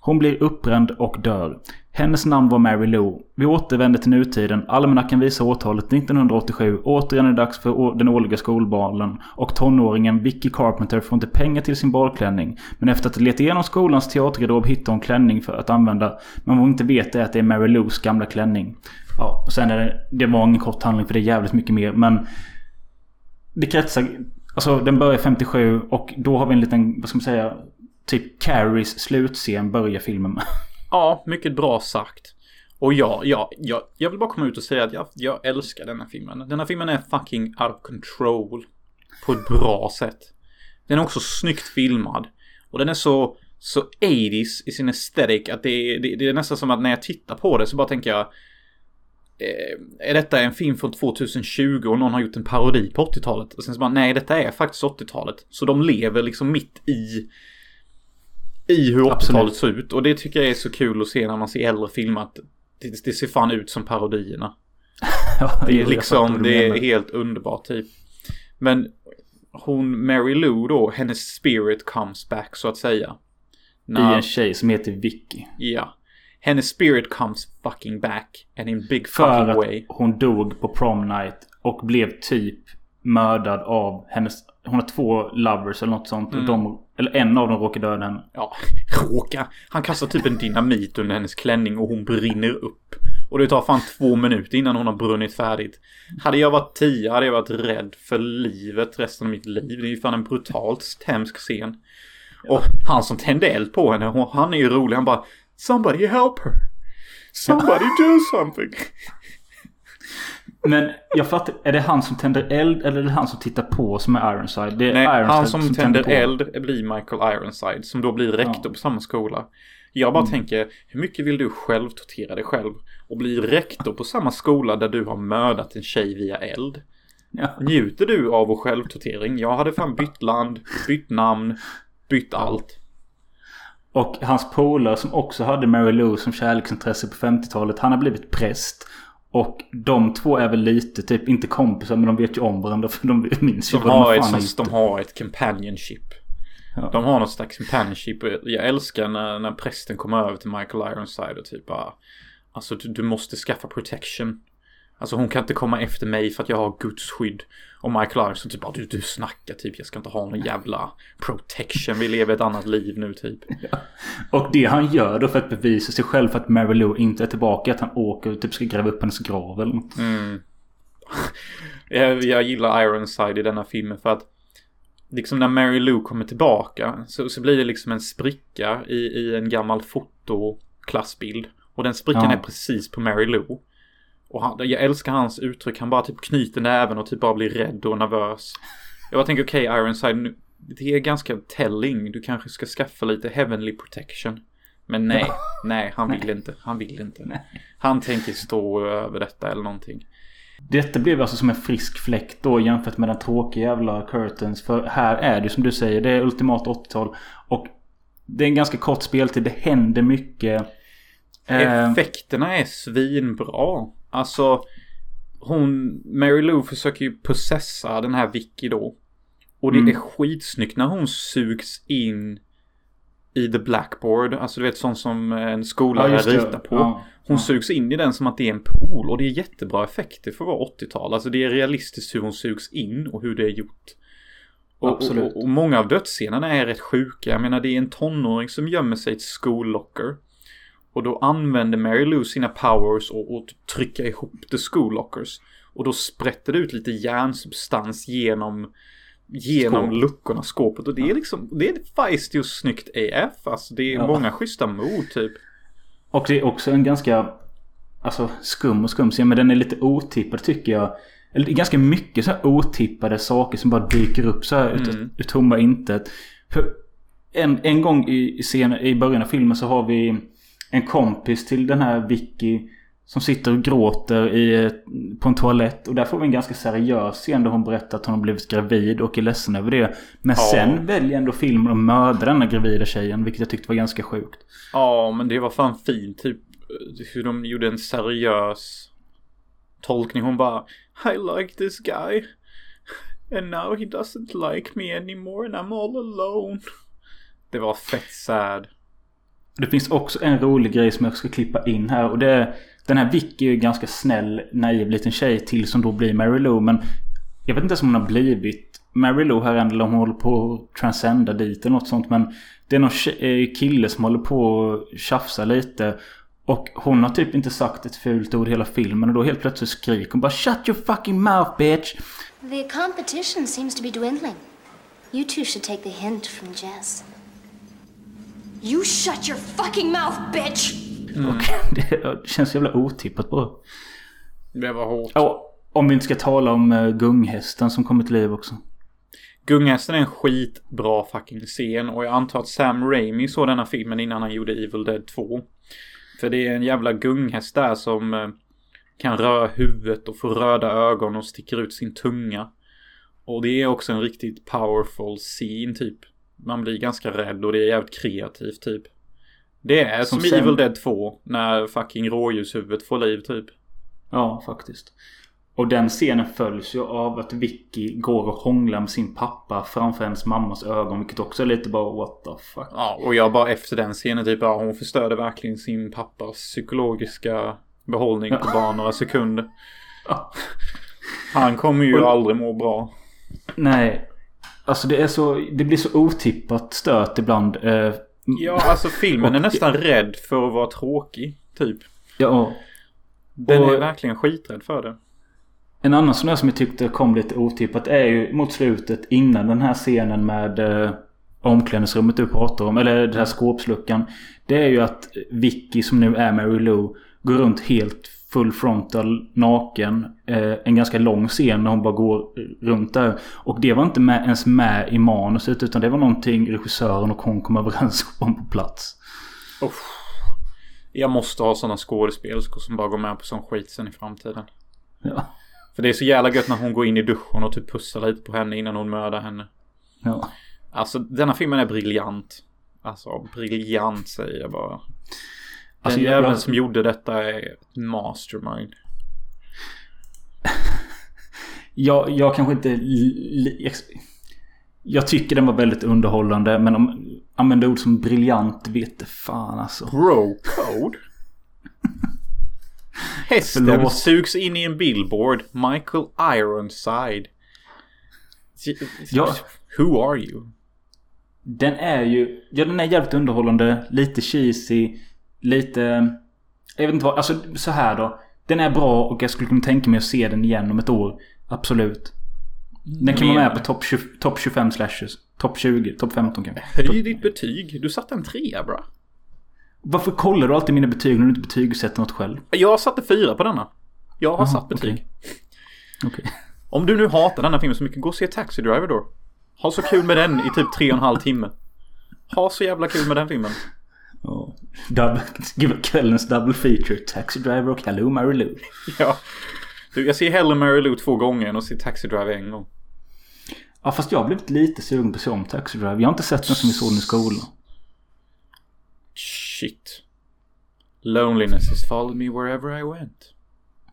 Hon blir uppbränd och dör. Hennes namn var Mary Lou. Vi återvänder till nutiden. Almanackan visar årtalet 1987. Återigen är det dags för den årliga skolbalen. Och tonåringen Vicky Carpenter får inte pengar till sin balklänning. Men efter att ha letat igenom skolans teatergarderob hittar hon klänning för att använda. Men vad hon inte vet är att det är Mary Lous gamla klänning. Ja, och sen är det... Det var ingen kort handling för det är jävligt mycket mer. Men... Det kretsar... Alltså den börjar 57 och då har vi en liten, vad ska man säga? Typ Carries slutscen börjar filmen med. Ja, mycket bra sagt. Och ja, ja, ja, jag vill bara komma ut och säga att jag, jag älskar denna filmen. Denna filmen är fucking out of control. På ett bra sätt. Den är också snyggt filmad. Och den är så, så 80s i sin aesthetic att det, det, det är nästan som att när jag tittar på det så bara tänker jag eh, är detta en film från 2020 och någon har gjort en parodi på 80-talet? Och sen så bara, nej detta är faktiskt 80-talet. Så de lever liksom mitt i i hur 80-talet såg ut. Och det tycker jag är så kul att se när man ser äldre filmer att det, det ser fan ut som parodierna. Ja, Det är liksom, det är helt underbart typ. Men hon, Mary Lou då, hennes spirit comes back så att säga. I När, en tjej som heter Vicky. ja. Hennes spirit comes fucking back. And in big För fucking att way. hon dog på prom night. Och blev typ mördad av hennes... Hon har två lovers eller något sånt. Mm. Och de, eller en av dem råkar döda henne. Ja, råka. Han kastar typ en dynamit under hennes klänning och hon brinner upp. Och det tar fan två minuter innan hon har brunnit färdigt. Hade jag varit tio hade jag varit rädd för livet resten av mitt liv. Det är ju fan en brutalt hemsk scen. Och han som tände eld på henne, han är ju rolig. Han bara Somebody help her. Somebody do something. Men jag fattar. Är det han som tänder eld eller är det han som tittar på som är Ironside? Det är Nej, Ironside han som tänder på. eld blir Michael Ironside som då blir rektor Ja. på samma skola. Jag bara Mm. tänker, hur mycket vill du själv tortera dig själv? Och bli rektor på samma skola där du har mördat en tjej via eld? Ja. Njuter du av vår självtortering? Jag hade fan bytt land, bytt namn, bytt allt. Och hans polare som också hade Mary Lou som kärleksintresse på 50-talet. Han har blivit präst. Och de två är väl lite, typ inte kompisar men de vet ju om varandra för de minns ju De vad de har, fan de har ett companionship. Ja. De har något slags companionship. Jag älskar när, när prästen kommer över till Michael Ironside och typ bara... Alltså du, du måste skaffa protection. Alltså hon kan inte komma efter mig för att jag har Guds skydd. Och Michael Ironside typ bara du, du snackar typ. Jag ska inte ha någon jävla protection. Vi lever ett annat liv nu typ. Och det han gör då för att bevisa sig själv för att Mary Lou inte är tillbaka. Att han åker och typ ska gräva upp hennes grav eller något. Mm. jag, jag gillar Ironside i denna filmen för att liksom när Mary Lou kommer tillbaka så, så blir det liksom en spricka i, i en gammal fotoklassbild. Och den sprickan Ja. är precis på Mary Lou. Och han, jag älskar hans uttryck. Han bara typ knyter näven och typ bara blir rädd och nervös. Jag bara tänker okej Ironside, nu, det är ganska telling. Du kanske ska skaffa lite heavenly protection. Men nej, nej han vill inte. Han vill inte. Han tänker stå över detta eller någonting. Detta blev alltså som en frisk fläkt då jämfört med den tråkiga jävla Curtains. För här är det som du säger, det är ultimat 80-tal. Och det är en ganska kort speltid, det händer mycket. Eh, Effekterna är svinbra. Alltså, hon, Mary Lou försöker ju possessa den här Vicky då. Och det Mm. är skitsnyggt när hon sugs in i the blackboard. Alltså du vet sånt som en skola Ja, ritar på. Ja, Hon ja. sugs in i den som att det är en pool. Och det är jättebra effekter för att vara 80-tal. Alltså det är realistiskt hur hon sugs in och hur det är gjort. Och. Och, och många av dödsscenerna är rätt sjuka. Jag menar det är en tonåring som gömmer sig i ett skollocker. Och då använder Mary Lou sina powers och, och trycka ihop the schoollockers. Och då sprätter det ut lite järnsubstans genom genom Skåp. luckorna, skåpet. Och det är liksom, det är feisty och snyggt AF. Alltså det är Ja. många schyssta mod typ. Och det är också en ganska Alltså skum och skum scen men den är lite otippad tycker jag. Eller ganska mycket så här otippade saker som bara dyker upp så här ut, Mm. ur tomma intet. För en, en gång i, scen, i början av filmen så har vi en kompis till den här Vicky Som sitter och gråter i, på en toalett. Och där får vi en ganska seriös scen där hon berättar att hon har blivit gravid och är ledsen över det. Men Ja. sen väljer ändå filmen att mörda denna gravida tjejen. Vilket jag tyckte var ganska sjukt. Ja, men det var fan fint. Typ hur de gjorde en seriös tolkning. Hon bara I like this guy. And now he doesn't like me anymore and I'm all alone. Det var fett sad. Det finns också en rolig grej som jag ska klippa in här. Och det är, den här Vicky är ju ganska snäll, naiv liten tjej till som då blir Mary Lou. Men jag vet inte ens om hon har blivit Mary Lou här än. Eller om hon håller på att transcenda dit eller något sånt. Men det är någon tjej, eh, kille som håller på att tjafsa lite. Och hon har typ inte sagt ett fult ord hela filmen. Och då helt plötsligt skriker hon bara Shut your fucking mouth bitch! The competition seems to be dwindling. You two should take the hint from Jess. You shut your fucking mouth, bitch! Och det känns jävla otippat bra. Det var hårt. Ja, om vi inte ska tala om uh, gunghästen som kommer till liv också. Gunghästen är en skitbra fucking scen och jag antar att Sam Raimi såg denna filmen innan han gjorde Evil Dead 2. För det är en jävla gunghäst där som eh, kan röra huvudet och få röda ögon och sticker ut sin tunga. Och det är också en riktigt powerful scene typ. Man blir ganska rädd och det är jävligt kreativt typ. Det är som, Som sen- Evil Dead 2 när fucking rådjurshuvudet får liv typ. Ja, faktiskt. Och den scenen följs ju av att Vicky går och hånglar med sin pappa framför hennes mammas ögon. Vilket också är lite bara what the fuck. Ja, och jag bara efter den scenen typ, ja, hon förstörde verkligen sin pappas psykologiska behållning på bara några sekunder. Han kommer ju Och- aldrig må bra. Nej. Alltså det är så... Det blir så otippat stört ibland. Eh, Ja, alltså filmen är Och- nästan rädd för att vara tråkig, typ. ja. Den Och- är verkligen skiträdd för det. En annan sån där som jag tyckte kom lite otippat är ju mot slutet innan den här scenen med eh, omklädningsrummet du pratar om. Eller den här skåpsluckan. Det är ju att Vicky som nu är Mary Lou går runt helt full frontal naken. Eh, en ganska lång scen när hon bara går runt där. Och det var inte med, ens med i manuset utan det var någonting regissören och hon kom överens om på plats. Uff. Jag måste ha sådana skådespelerskor som bara går med på sån skit sen i framtiden. Ja. För det är så jävla gött när hon går in i duschen och typ pussar lite på henne innan hon mördar henne. ja. Alltså denna filmen är briljant. Alltså briljant säger jag bara. Alltså, jäveln jag- som gjorde detta är mastermind. Jag, jag kanske inte... Jag tycker den var väldigt underhållande men om använda ord som briljant vet det fan alltså. Bro code. Hästen Förlåt. sugs in i en billboard. Michael Ironside. Ja. Who are you? Den är ju... Ja den är jävligt underhållande. Lite cheesy. Lite... Jag vet inte vad. Alltså så här då. Den är bra och jag skulle kunna tänka mig att se den igen om ett år. Absolut. Den kan vara med på topp 20 top 25 slashes. Topp 20, topp 15 kanske. Höj ditt betyg. Du satte en trea bra. Varför kollar du alltid mina betyg när du inte betygsätter något själv? Jag satte fyra på denna. Jag har Aha, satt betyg. okej. Okej. Om du nu hatar denna filmen så mycket, gå och se Taxi Driver då. Ha så kul med den i typ tre och en halv timme. Ha så jävla kul med den filmen. Double, give kvällens double feature. Taxi Driver och Hello Mary Lou. Ja. Du, jag ser hellre Mary Lou två gånger än att se Taxi Driver en gång. Ja fast jag har blivit lite sugen på att se om Taxi Driver. Jag har inte sett den som vi såg den i skolan. Shit. Loneliness has followed me wherever I went.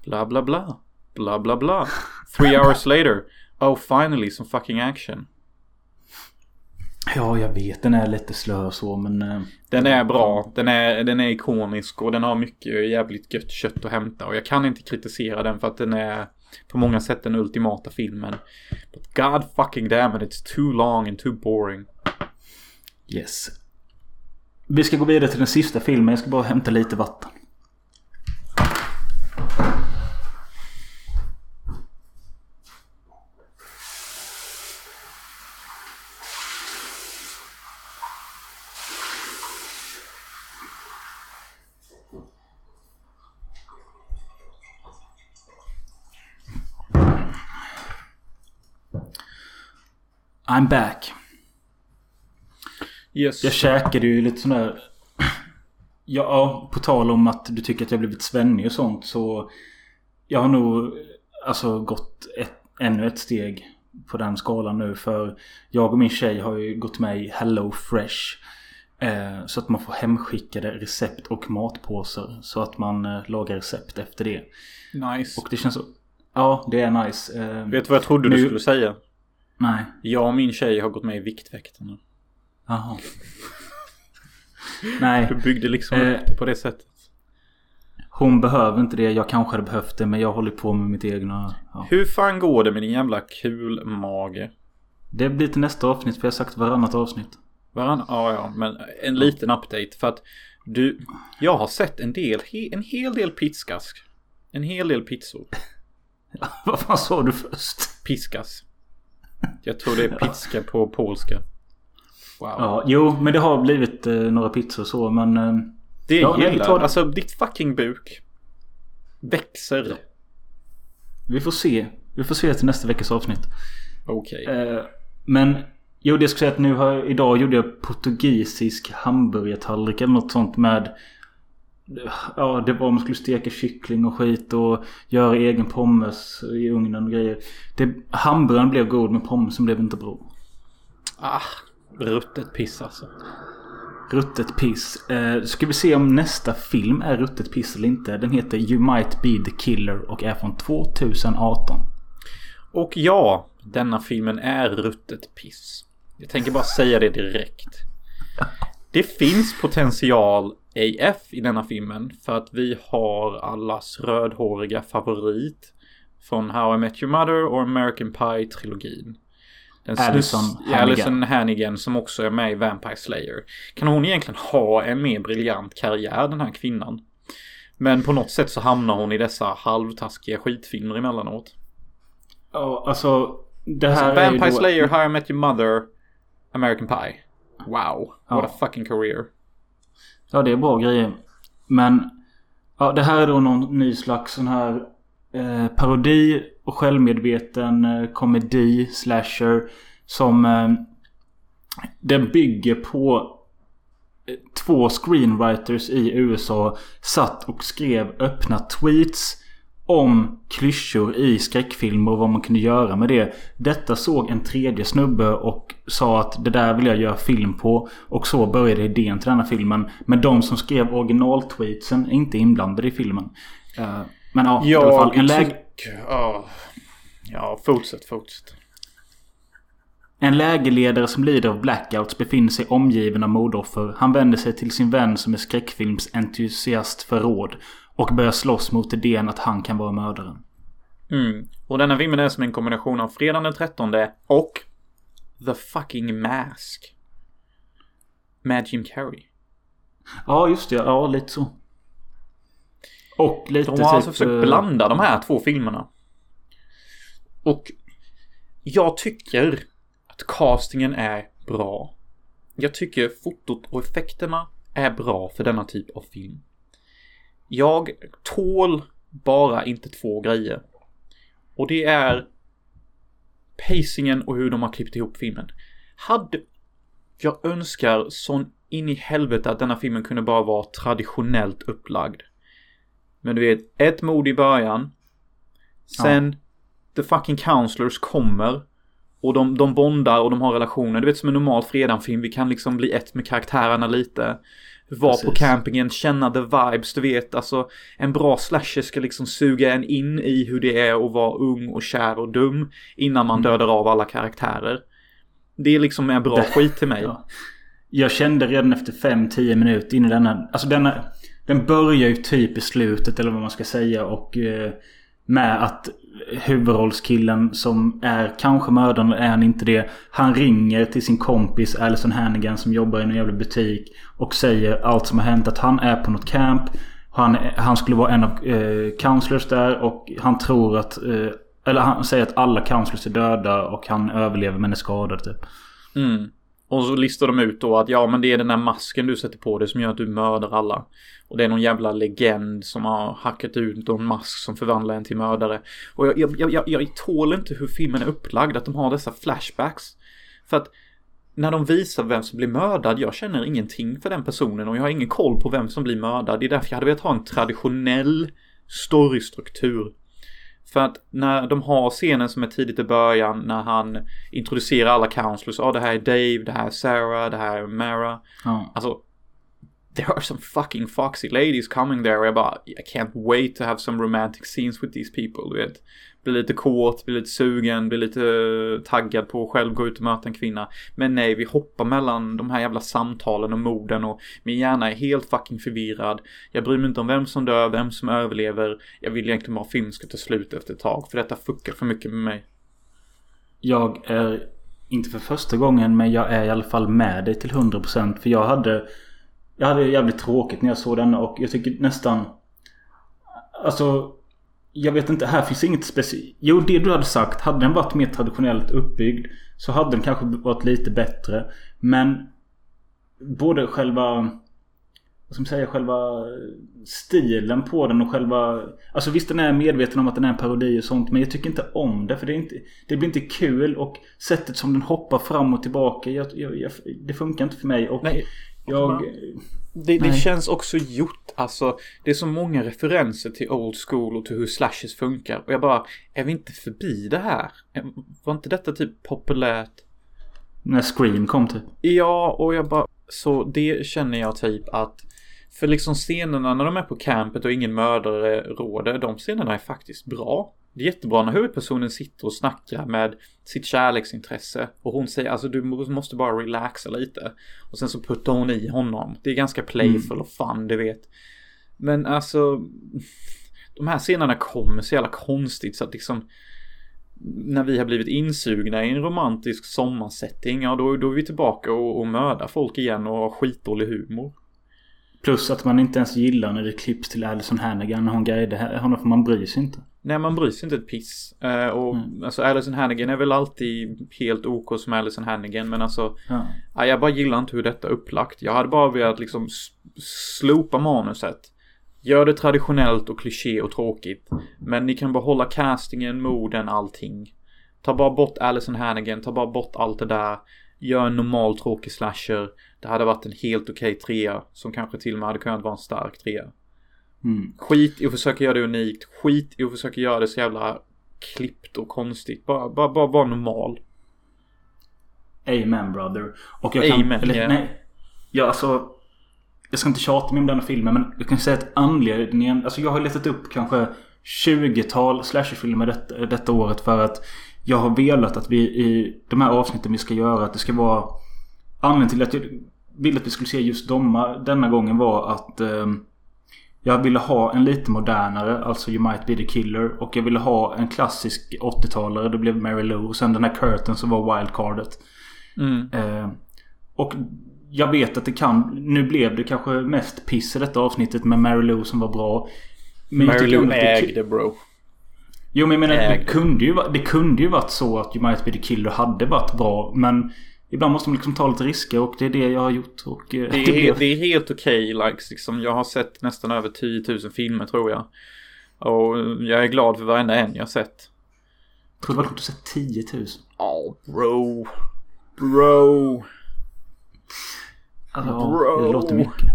Bla bla bla. Bla bla bla. Three hours later. Oh finally some fucking action. Ja jag vet den är lite slö och så men... eh, Den är bra. Den är, den är ikonisk och den har mycket jävligt gött kött att hämta. Och jag kan inte kritisera den för att den är på många sätt den ultimata filmen. But god fucking damn it, it's too long and too boring. Yes. Vi ska gå vidare till den sista filmen. Jag ska bara hämta lite vatten. I'm back. Yes. Jag käkade ju lite sån där... Ja, på tal om att du tycker att jag blivit svennig och sånt så... Jag har nog alltså gått ett, ännu ett steg på den skalan nu. För jag och min tjej har ju gått med i Hello Fresh. Eh, så att man får hemskickade recept och matpåsar. Så att man eh, lagar recept efter det. Nice. Och det känns så... Ja, det är nice. Eh, Vet du vad jag trodde du nu- skulle säga? Nej. Jag och min tjej har gått med i Viktväktarna. Jaha. Nej. Du byggde liksom Eh, upp det på det sättet. Hon behöver inte det. Jag kanske hade behövt det. Men jag håller på med mitt egna... Ja. Hur fan går det med din jävla kulmage? Det blir till nästa avsnitt. För jag har sagt varannat avsnitt. Varann? Ja, ja, men en liten update för att du, jag har sett en del, en hel del pizzask. En hel del pizzor. Vad fan sa du först? Piskas. Jag tror det är pizza på polska. Wow. Ja, jo, men det har blivit eh, några pizzor så, men... Eh, det ja, gillar, tar alltså ditt fucking buk växer. Vi får se. Vi får se till nästa veckas avsnitt. Okej. Eh, men jo, det jag skulle säga att nu har idag gjorde jag portugisisk hamburgertallrik eller något sånt med Ja, det var om man skulle steka kyckling och skit och göra egen pommes i ugnen och grejer. Det, hamburgaren blev god men pommesen blev inte bra. Ah, ruttet piss alltså. Ruttet piss. Eh, ska vi se om nästa film är ruttet piss eller inte. Den heter You Might Be The Killer och är från 2018. Och ja, denna filmen är ruttet piss. Jag tänker bara säga det direkt. Det finns potential AF i denna filmen för att vi har allas rödhåriga favorit från How I Met Your Mother och American Pie-trilogin. Den snus- Hannigan. Alyson Hannigan som också är med i Vampire Slayer. Kan hon egentligen ha en mer briljant karriär den här kvinnan? Men på något sätt så hamnar hon i dessa halvtaskiga skitfilmer emellanåt. Ja, alltså. Det här Alltså, är ju Vampire då- Slayer, How I Met Your Mother, American Pie. Wow, what Ja. a fucking career. Ja, det är bra grejer. Men ja, det här är då någon ny slags sån här eh, parodi och självmedveten eh, komedi, slasher. Som eh, den bygger på eh, två screenwriters i USA satt och skrev öppna tweets om klyschor i skräckfilmer och vad man kunde göra med det. Detta såg en tredje snubbe och sa att det där vill jag göra film på. Och så började idén till denna filmen. Men de som skrev originaltweetsen är inte inblandade i filmen. Eh, men ja, i alla fall. En, läg tycker... Ja, ja, fortsätt, fortsätt. en lägerledare som lider av blackouts befinner sig omgiven av mordoffer. Han vänder sig till sin vän som är skräckfilmsentusiast för råd. Och börjar slåss mot idén att han kan vara mördaren. Mm. Och denna filmen är som en kombination av Fredagen den 13 och The fucking Mask. Med Jim Carrey. Ja, just det. Ja, lite så. Och lite De har alltså typ, försökt eh, blanda de här två filmerna. Och jag tycker att castingen är bra. Jag tycker fotot och effekterna är bra för denna typ av film. Jag tål bara inte två grejer. Och det är pacingen och hur de har klippt ihop filmen. Hade... Jag önskar sån in i helvete att denna filmen kunde bara vara traditionellt upplagd. Men du vet, ett mord i början. Sen The fucking counselors kommer. Och de, de bondar och de har relationer. Du vet som en normal fredagsfilm. Vi kan liksom bli ett med karaktärerna lite. Vara på campingen, känna the vibes, du vet. Alltså en bra slasher ska liksom suga en in i hur det är att vara ung och kär och dum. Innan man dödar av alla karaktärer. Det är liksom en bra skit till mig. Ja. Jag kände redan efter 5-10 minuter in i denna... Alltså denna... Den börjar ju typ i slutet eller vad man ska säga och... Eh, med att huvudrollskillen som är kanske mördaren är han inte det. Han ringer till sin kompis Alison Hannigan som jobbar i en jävla butik. Och säger allt som har hänt. Att han är på något camp. Han, han skulle vara en av eh, counselors där och han tror att... Eh, eller han säger att alla counselors är döda och han överlever men är skadad typ. Mm. Och så listar de ut då att ja men det är den där masken du sätter på dig som gör att du mördar alla. Och det är någon jävla legend som har hackat ut en mask som förvandlar en till mördare. Och jag, jag, jag, jag, tål inte hur filmen är upplagd, att de har dessa flashbacks. För att när de visar vem som blir mördad, jag känner ingenting för den personen och jag har ingen koll på vem som blir mördad. Det är därför jag hade velat ha en traditionell storystruktur. För att när de har scenen som är tidigt i början när han introducerar alla counselors. Ja, det här är Dave, det här är Sarah, det här är Mara. Ja. Alltså, there are some fucking foxy ladies coming there. Och jag bara, I can't wait to have some romantic scenes with these people. Du vet. Blir lite kåt, blir lite sugen, blir lite eh, taggad på att själv gå ut och möta en kvinna. Men nej, vi hoppar mellan de här jävla samtalen och morden och min hjärna är helt fucking förvirrad. Jag bryr mig inte om vem som dör, vem som överlever. Jag vill egentligen bara att filmen ska ta slut efter ett tag. För detta fuckar för mycket med mig. Jag är inte för första gången men jag är i alla fall med dig till 100% för jag hade jag hade jävligt tråkigt när jag såg den och jag tycker nästan Alltså Jag vet inte, här finns inget speciellt Jo det du hade sagt, hade den varit mer traditionellt uppbyggd Så hade den kanske varit lite bättre Men Både själva Vad ska man säga, själva Stilen på den och själva Alltså visst den är medveten om att den är en parodi och sånt Men jag tycker inte om det för det är inte Det blir inte kul och Sättet som den hoppar fram och tillbaka jag, jag, jag, Det funkar inte för mig och Nej. Jag Det, det känns också gjort, alltså det är så många referenser till old school och till hur slashes funkar. Och jag bara, är vi inte förbi det här? Var inte detta typ populärt? När Scream kom typ Ja, och jag bara, så det känner jag typ att för liksom scenerna när de är på campet och ingen mördare råder, de scenerna är faktiskt bra. Det är jättebra när huvudpersonen sitter och snackar med sitt kärleksintresse och hon säger alltså du måste bara relaxa lite. Och sen så puttar hon i honom. Det är ganska playful och fun, du vet. Men alltså, de här scenerna kommer så jävla konstigt så att liksom när vi har blivit insugna i en romantisk sommarsetting, ja då, då är vi tillbaka och, och mördar folk igen och har skitdålig humor. Plus att man inte ens gillar när det klipps till Alison Hannigan när hon guidar honom för man bryr sig inte. Nej, man bryr sig inte ett piss. Eh, och alltså Alison Hannigan är väl alltid helt OK som Alison Hannigan, men alltså Ja. ja, jag bara gillar inte hur detta är upplagt. Jag hade bara velat liksom slopa manuset. Gör det traditionellt och kliché och tråkigt. Men ni kan behålla castingen, morden, allting. Ta bara bort Alison Hannigan, ta bara bort allt det där. Gör en normal tråkig slasher. Det hade varit en helt okej trea. Som kanske till och med hade kunnat vara en stark trea. Mm. Skit i att försöka göra det unikt. Skit i att försöka göra det så jävla klippt och konstigt. Bara, bara, bara vara normal. Amen brother. Och jag kan... Amen, eller, ja. nej. Ja alltså... Jag ska inte tjata mig om denna filmen men jag kan säga att anledningen... Alltså jag har letat upp kanske 20-tal slasherfilmer detta, detta året för att jag har velat att vi i de här avsnitten vi ska göra att det ska vara... Anledningen till att jag ville att vi skulle se just domma denna gången var att... ehm, jag ville ha en lite modernare, alltså You Might Be The Killer. Och jag ville ha en klassisk 80-talare, det blev Mary Lou. Och sen den här Curtin som var wildcardet. Mm. Eh, och jag vet att det kan... Nu blev det kanske mest piss i detta avsnittet med Mary Lou som var bra. Men Mary tycker Lou ägde bro. Jo men jag menar det kunde, ju, det kunde ju varit så att You Might Be The Killer hade varit bra. Men ibland måste man liksom ta lite risker och det är det jag har gjort. Och eh, Det är, blev- helt, det är helt okej, likes, liksom. Jag har sett nästan över 10 000 filmer tror jag. Och jag är glad för varenda en jag har sett. Jag tror det var att säga 10 000. Ja, bro. Bro. Alltså, Bro. Det låter mycket.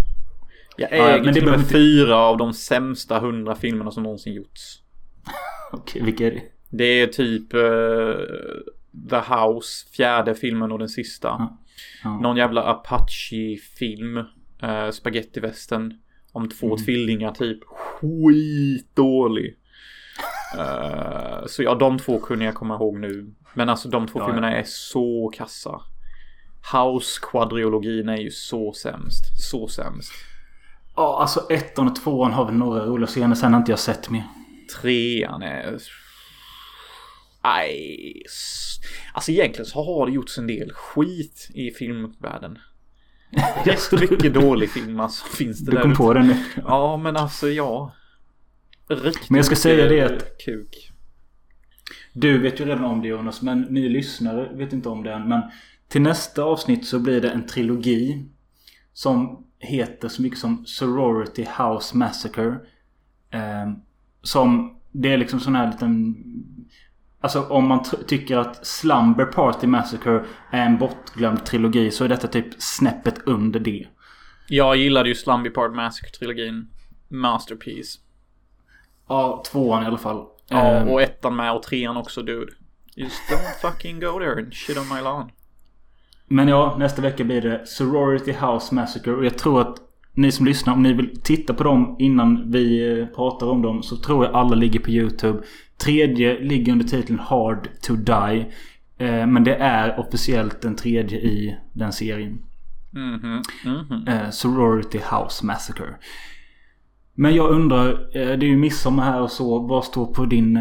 Jag Ja, äger men det till och med inte- fyra av de sämsta 100 filmerna som någonsin gjorts. Okej, vilka är det? Det är typ eh, The House, fjärde filmen och den sista. Ja. Någon jävla Apache-film. Uh, Spagettivästern. Om två Mm. tvillingar typ. Skitdålig. Eh, så ja, de två kunde jag komma ihåg nu. Men alltså de två Ja, filmerna är så kassa. House-kvadriologin är ju så sämst. Så sämst. Ja, alltså ettan och tvåan har väl några roliga scener. Sen har inte jag sett mer. Trean är... S- Alltså egentligen så har det gjorts en del skit i filmvärlden. Rätt mycket dålig film alltså finns det Du där kom ute. på den nu. Ja men alltså ja. Riktigt Men jag ska säga det att- Kuk. Du vet ju redan om det Jonas, men ni lyssnare vet inte om det än. Men till nästa avsnitt så blir det en trilogi. Som heter så mycket som Sorority House Massacre. Eh, som, det är liksom sån här liten... Alltså om man tycker att Slumber Party Massacre är en bortglömd trilogi så är detta typ snäppet under det. Jag gillade ju Slumby Part Massacre-trilogin. Masterpiece. Ja, tvåan i alla fall. Ja, Ehm, och ettan med och trean också dude. Just don't fucking go there and shit on my lawn. Men ja, nästa vecka blir det Sorority House Massacre. Och jag tror att ni som lyssnar, om ni vill titta på dem innan vi eh, pratar om dem så tror jag alla ligger på YouTube. Tredje ligger under titeln Hard to Die. Eh, Men det är officiellt den tredje i den serien. Mhm, mhm. Eh, Sorority House Massacre. Men jag undrar, eh, det är ju midsommar här och så. Vad står på din,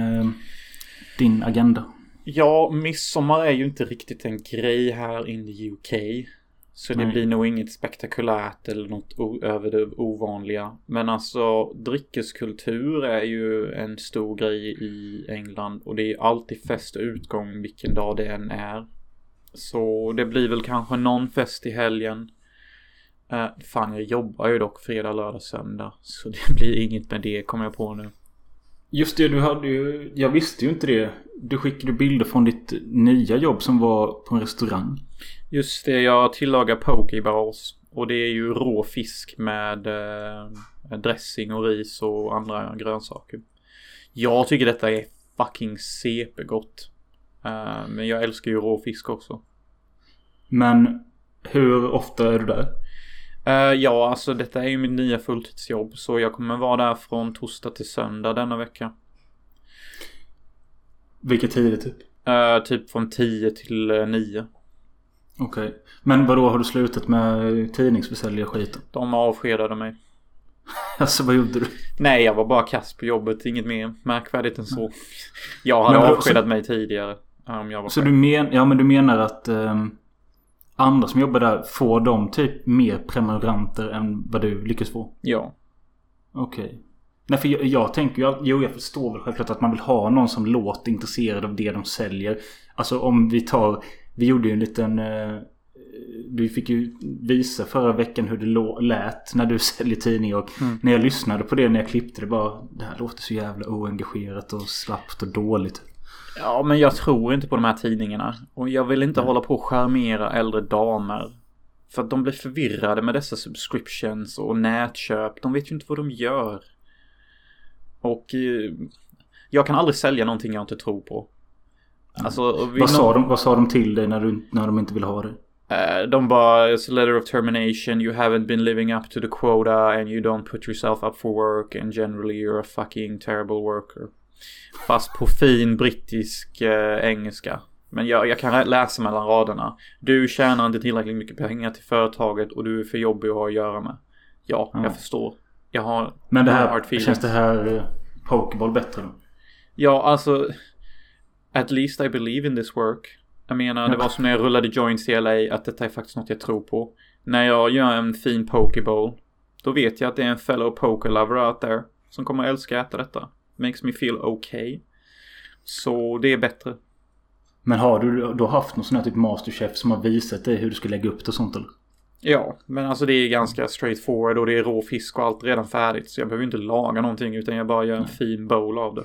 din agenda? Ja, midsommar är ju inte riktigt en grej här in the UK. Så det Nej. blir nog inget spektakulärt eller något över det ovanliga. Men alltså dryckeskultur är ju en stor grej i England och det är alltid fest och utgång vilken dag det än är. Så det blir väl kanske någon fest i helgen. Uh, fan, jag jobbar ju dock fredag, lördag, söndag. Så det blir inget med det, kommer jag på nu. Just det, du hade ju... Jag visste ju inte det. Du skickade bilder från ditt nya jobb som var på en restaurang. Just det, jag tillagar pokeballs. Och det är ju rå fisk med eh, dressing och ris och andra grönsaker. Jag tycker detta är fucking CP-gott. Eh, men jag älskar ju rå fisk också. Men hur ofta är du där? Eh, ja, alltså detta är ju mitt nya fulltidsjobb. Så jag kommer vara där från torsdag till söndag denna vecka. Vilka tider typ? Eh, typ från 10 till eh, 9. Okej. Men vad då har du slutat med tidningsförsäljare skiten? De avskedade mig. Alltså vad gjorde du? Nej, jag var bara kass på jobbet. Inget mer märkvärdigt än så. Jag hade Men vadå, avskedat så- mig tidigare. Om jag var Så själv. du, men, ja, men du menar att ehm, andra som jobbar där får de typ mer prenumeranter än vad du lyckas få? Ja. Okej. Nej för jag, jag tänker att, jo jag förstår väl självklart att man vill ha någon som låter intresserad av det de säljer. Alltså om vi tar, vi gjorde ju en liten, eh, du fick ju visa förra veckan hur det lät när du säljer tidningar och Mm. när jag lyssnade på det när jag klippte det bara, det här låter så jävla oengagerat och slappt och dåligt. Ja, men jag tror inte på de här tidningarna. Och jag vill inte hålla på och charmera äldre damer. För att de blir förvirrade med dessa subscriptions och nätköp. De vet ju inte vad de gör. Och eh, jag kan aldrig sälja någonting jag inte tror på. Alltså, Vad sa, de, vad sa de till dig när, du, när de inte ville ha det? Eh, de bara, it's a letter of termination, you haven't been living up to the quota and you don't put yourself up for work and generally you're a fucking terrible worker. Fast på fin brittisk eh, engelska. Men jag, jag kan läsa mellan raderna. Du tjänar inte tillräckligt mycket pengar till företaget och du är för jobbig att ha att göra med. Ja, Ja. jag förstår. Jag har Men det här, hard känns det här eh, Pokeball bättre då? Ja, alltså. At least I believe in this work. Jag menar, det var som när jag rullade joints i LA, att detta är faktiskt något jag tror på. När jag gör en fin pokeball, då vet jag att det är en fellow poker lover out there som kommer att älska att äta detta. Makes me feel okay. Så det är bättre. Men har du då haft någon sån här typ masterchef som har visat dig hur du ska lägga upp det och sånt eller? Ja, men alltså det är ganska straightforward och det är rå fisk och allt redan färdigt. Så jag behöver inte laga någonting utan jag bara gör en fin bowl av det.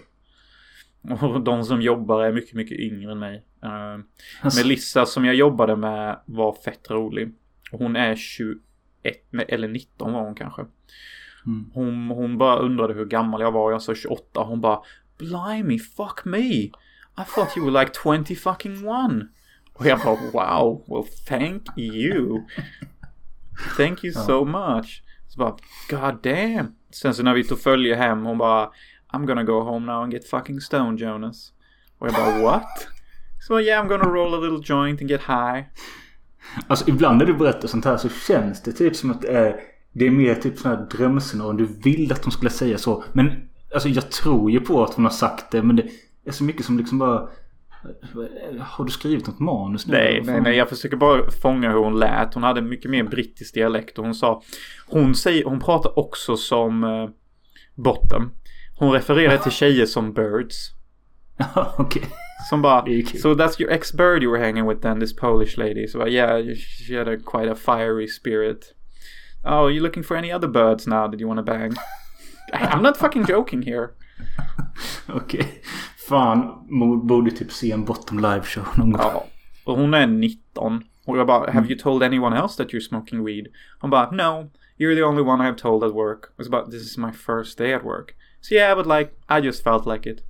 Och de som jobbar är mycket, mycket yngre än mig. Eh, Alltså. Melissa som jag jobbade med var fett rolig. Hon är 21, nej, eller 19 var hon kanske. Mm. Hon, hon bara undrade hur gammal jag var. Jag sa 28. Hon bara Blimey, fuck me. I thought you were like 20 fucking one. Och jag bara wow, well thank you. Thank you so much. Så bara god damn. Sen så när vi tog följe hem hon bara I'm gonna go home now and get fucking stoned Jonas. Och jag bara what? Så yeah I'm gonna roll a little joint and get high. Alltså ibland när du berättar sånt här så känns det typ som att det är, det är mer typ sån här drömscenarion. Du vill att de skulle säga så. Men alltså jag tror ju på att hon har sagt det. Men det är så mycket som liksom bara... Har du skrivit något manus nu? Nej, nej, nej. Jag försöker bara fånga hur hon lät. Hon hade mycket mer brittisk dialekt och hon sa... Hon säger, hon pratar också som uh, bottom. Hon refererar till tjejer som birds. Okej. Som bara, so that's your ex-bird you were hanging with then, this Polish lady. Så bara, yeah, she had a quite a fiery spirit. Oh, you looking for any other birds now that you wanna bang? I'm not fucking joking here. Okej. fan mo- borde typ se en bottom live show någon gång. Ja. Och hon är 19. Och jag bara, have you told anyone else that you're smoking weed? Hon bara, no. You're the only one I've told at work. It's about, this is my first day at work. So yeah, but like, I just felt like it.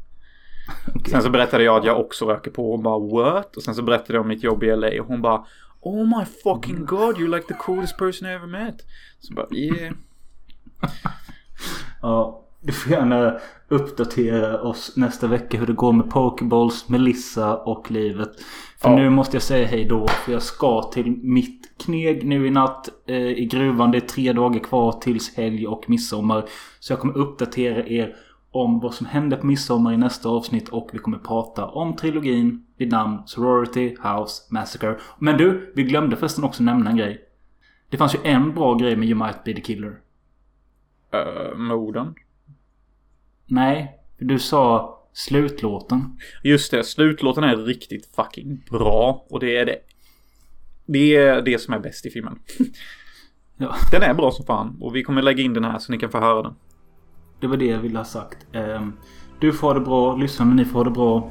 Sen så berättade jag att jag också röker på. Hon bara, what? Och sen så berättade jag om mitt jobb i LA. Och hon bara, oh my fucking god, you're like the coolest person I ever met. Så bara, yeah. Ja, du får gärna uppdatera oss nästa vecka hur det går med Pokeballs, Melissa och livet. För Ja. nu måste jag säga hej då. För jag ska till mitt kneg nu i natt eh, i gruvan. Det är tre dagar kvar tills helg och midsommar. Så jag kommer uppdatera er om vad som hände på midsommar i nästa avsnitt. Och vi kommer prata om trilogin vid namn Sorority House Massacre. Men du, vi glömde förresten också nämna en grej. Det fanns ju en bra grej med You Might Be The Killer. Uh, moden. Nej, för du sa slutlåten. Just det, slutlåten är riktigt fucking bra. Och det är det. Det är det som är bäst i filmen. Ja, Den är bra som fan. Och vi kommer lägga in den här så ni kan få höra den. det var det jag ville ha sagt. Ehm, Du får ha det bra, lyssnarna ni får ha det bra.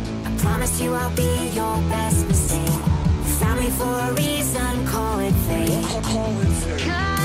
Promise you I'll be your best mistake. Found me for a reason, call it fate. Call it fate.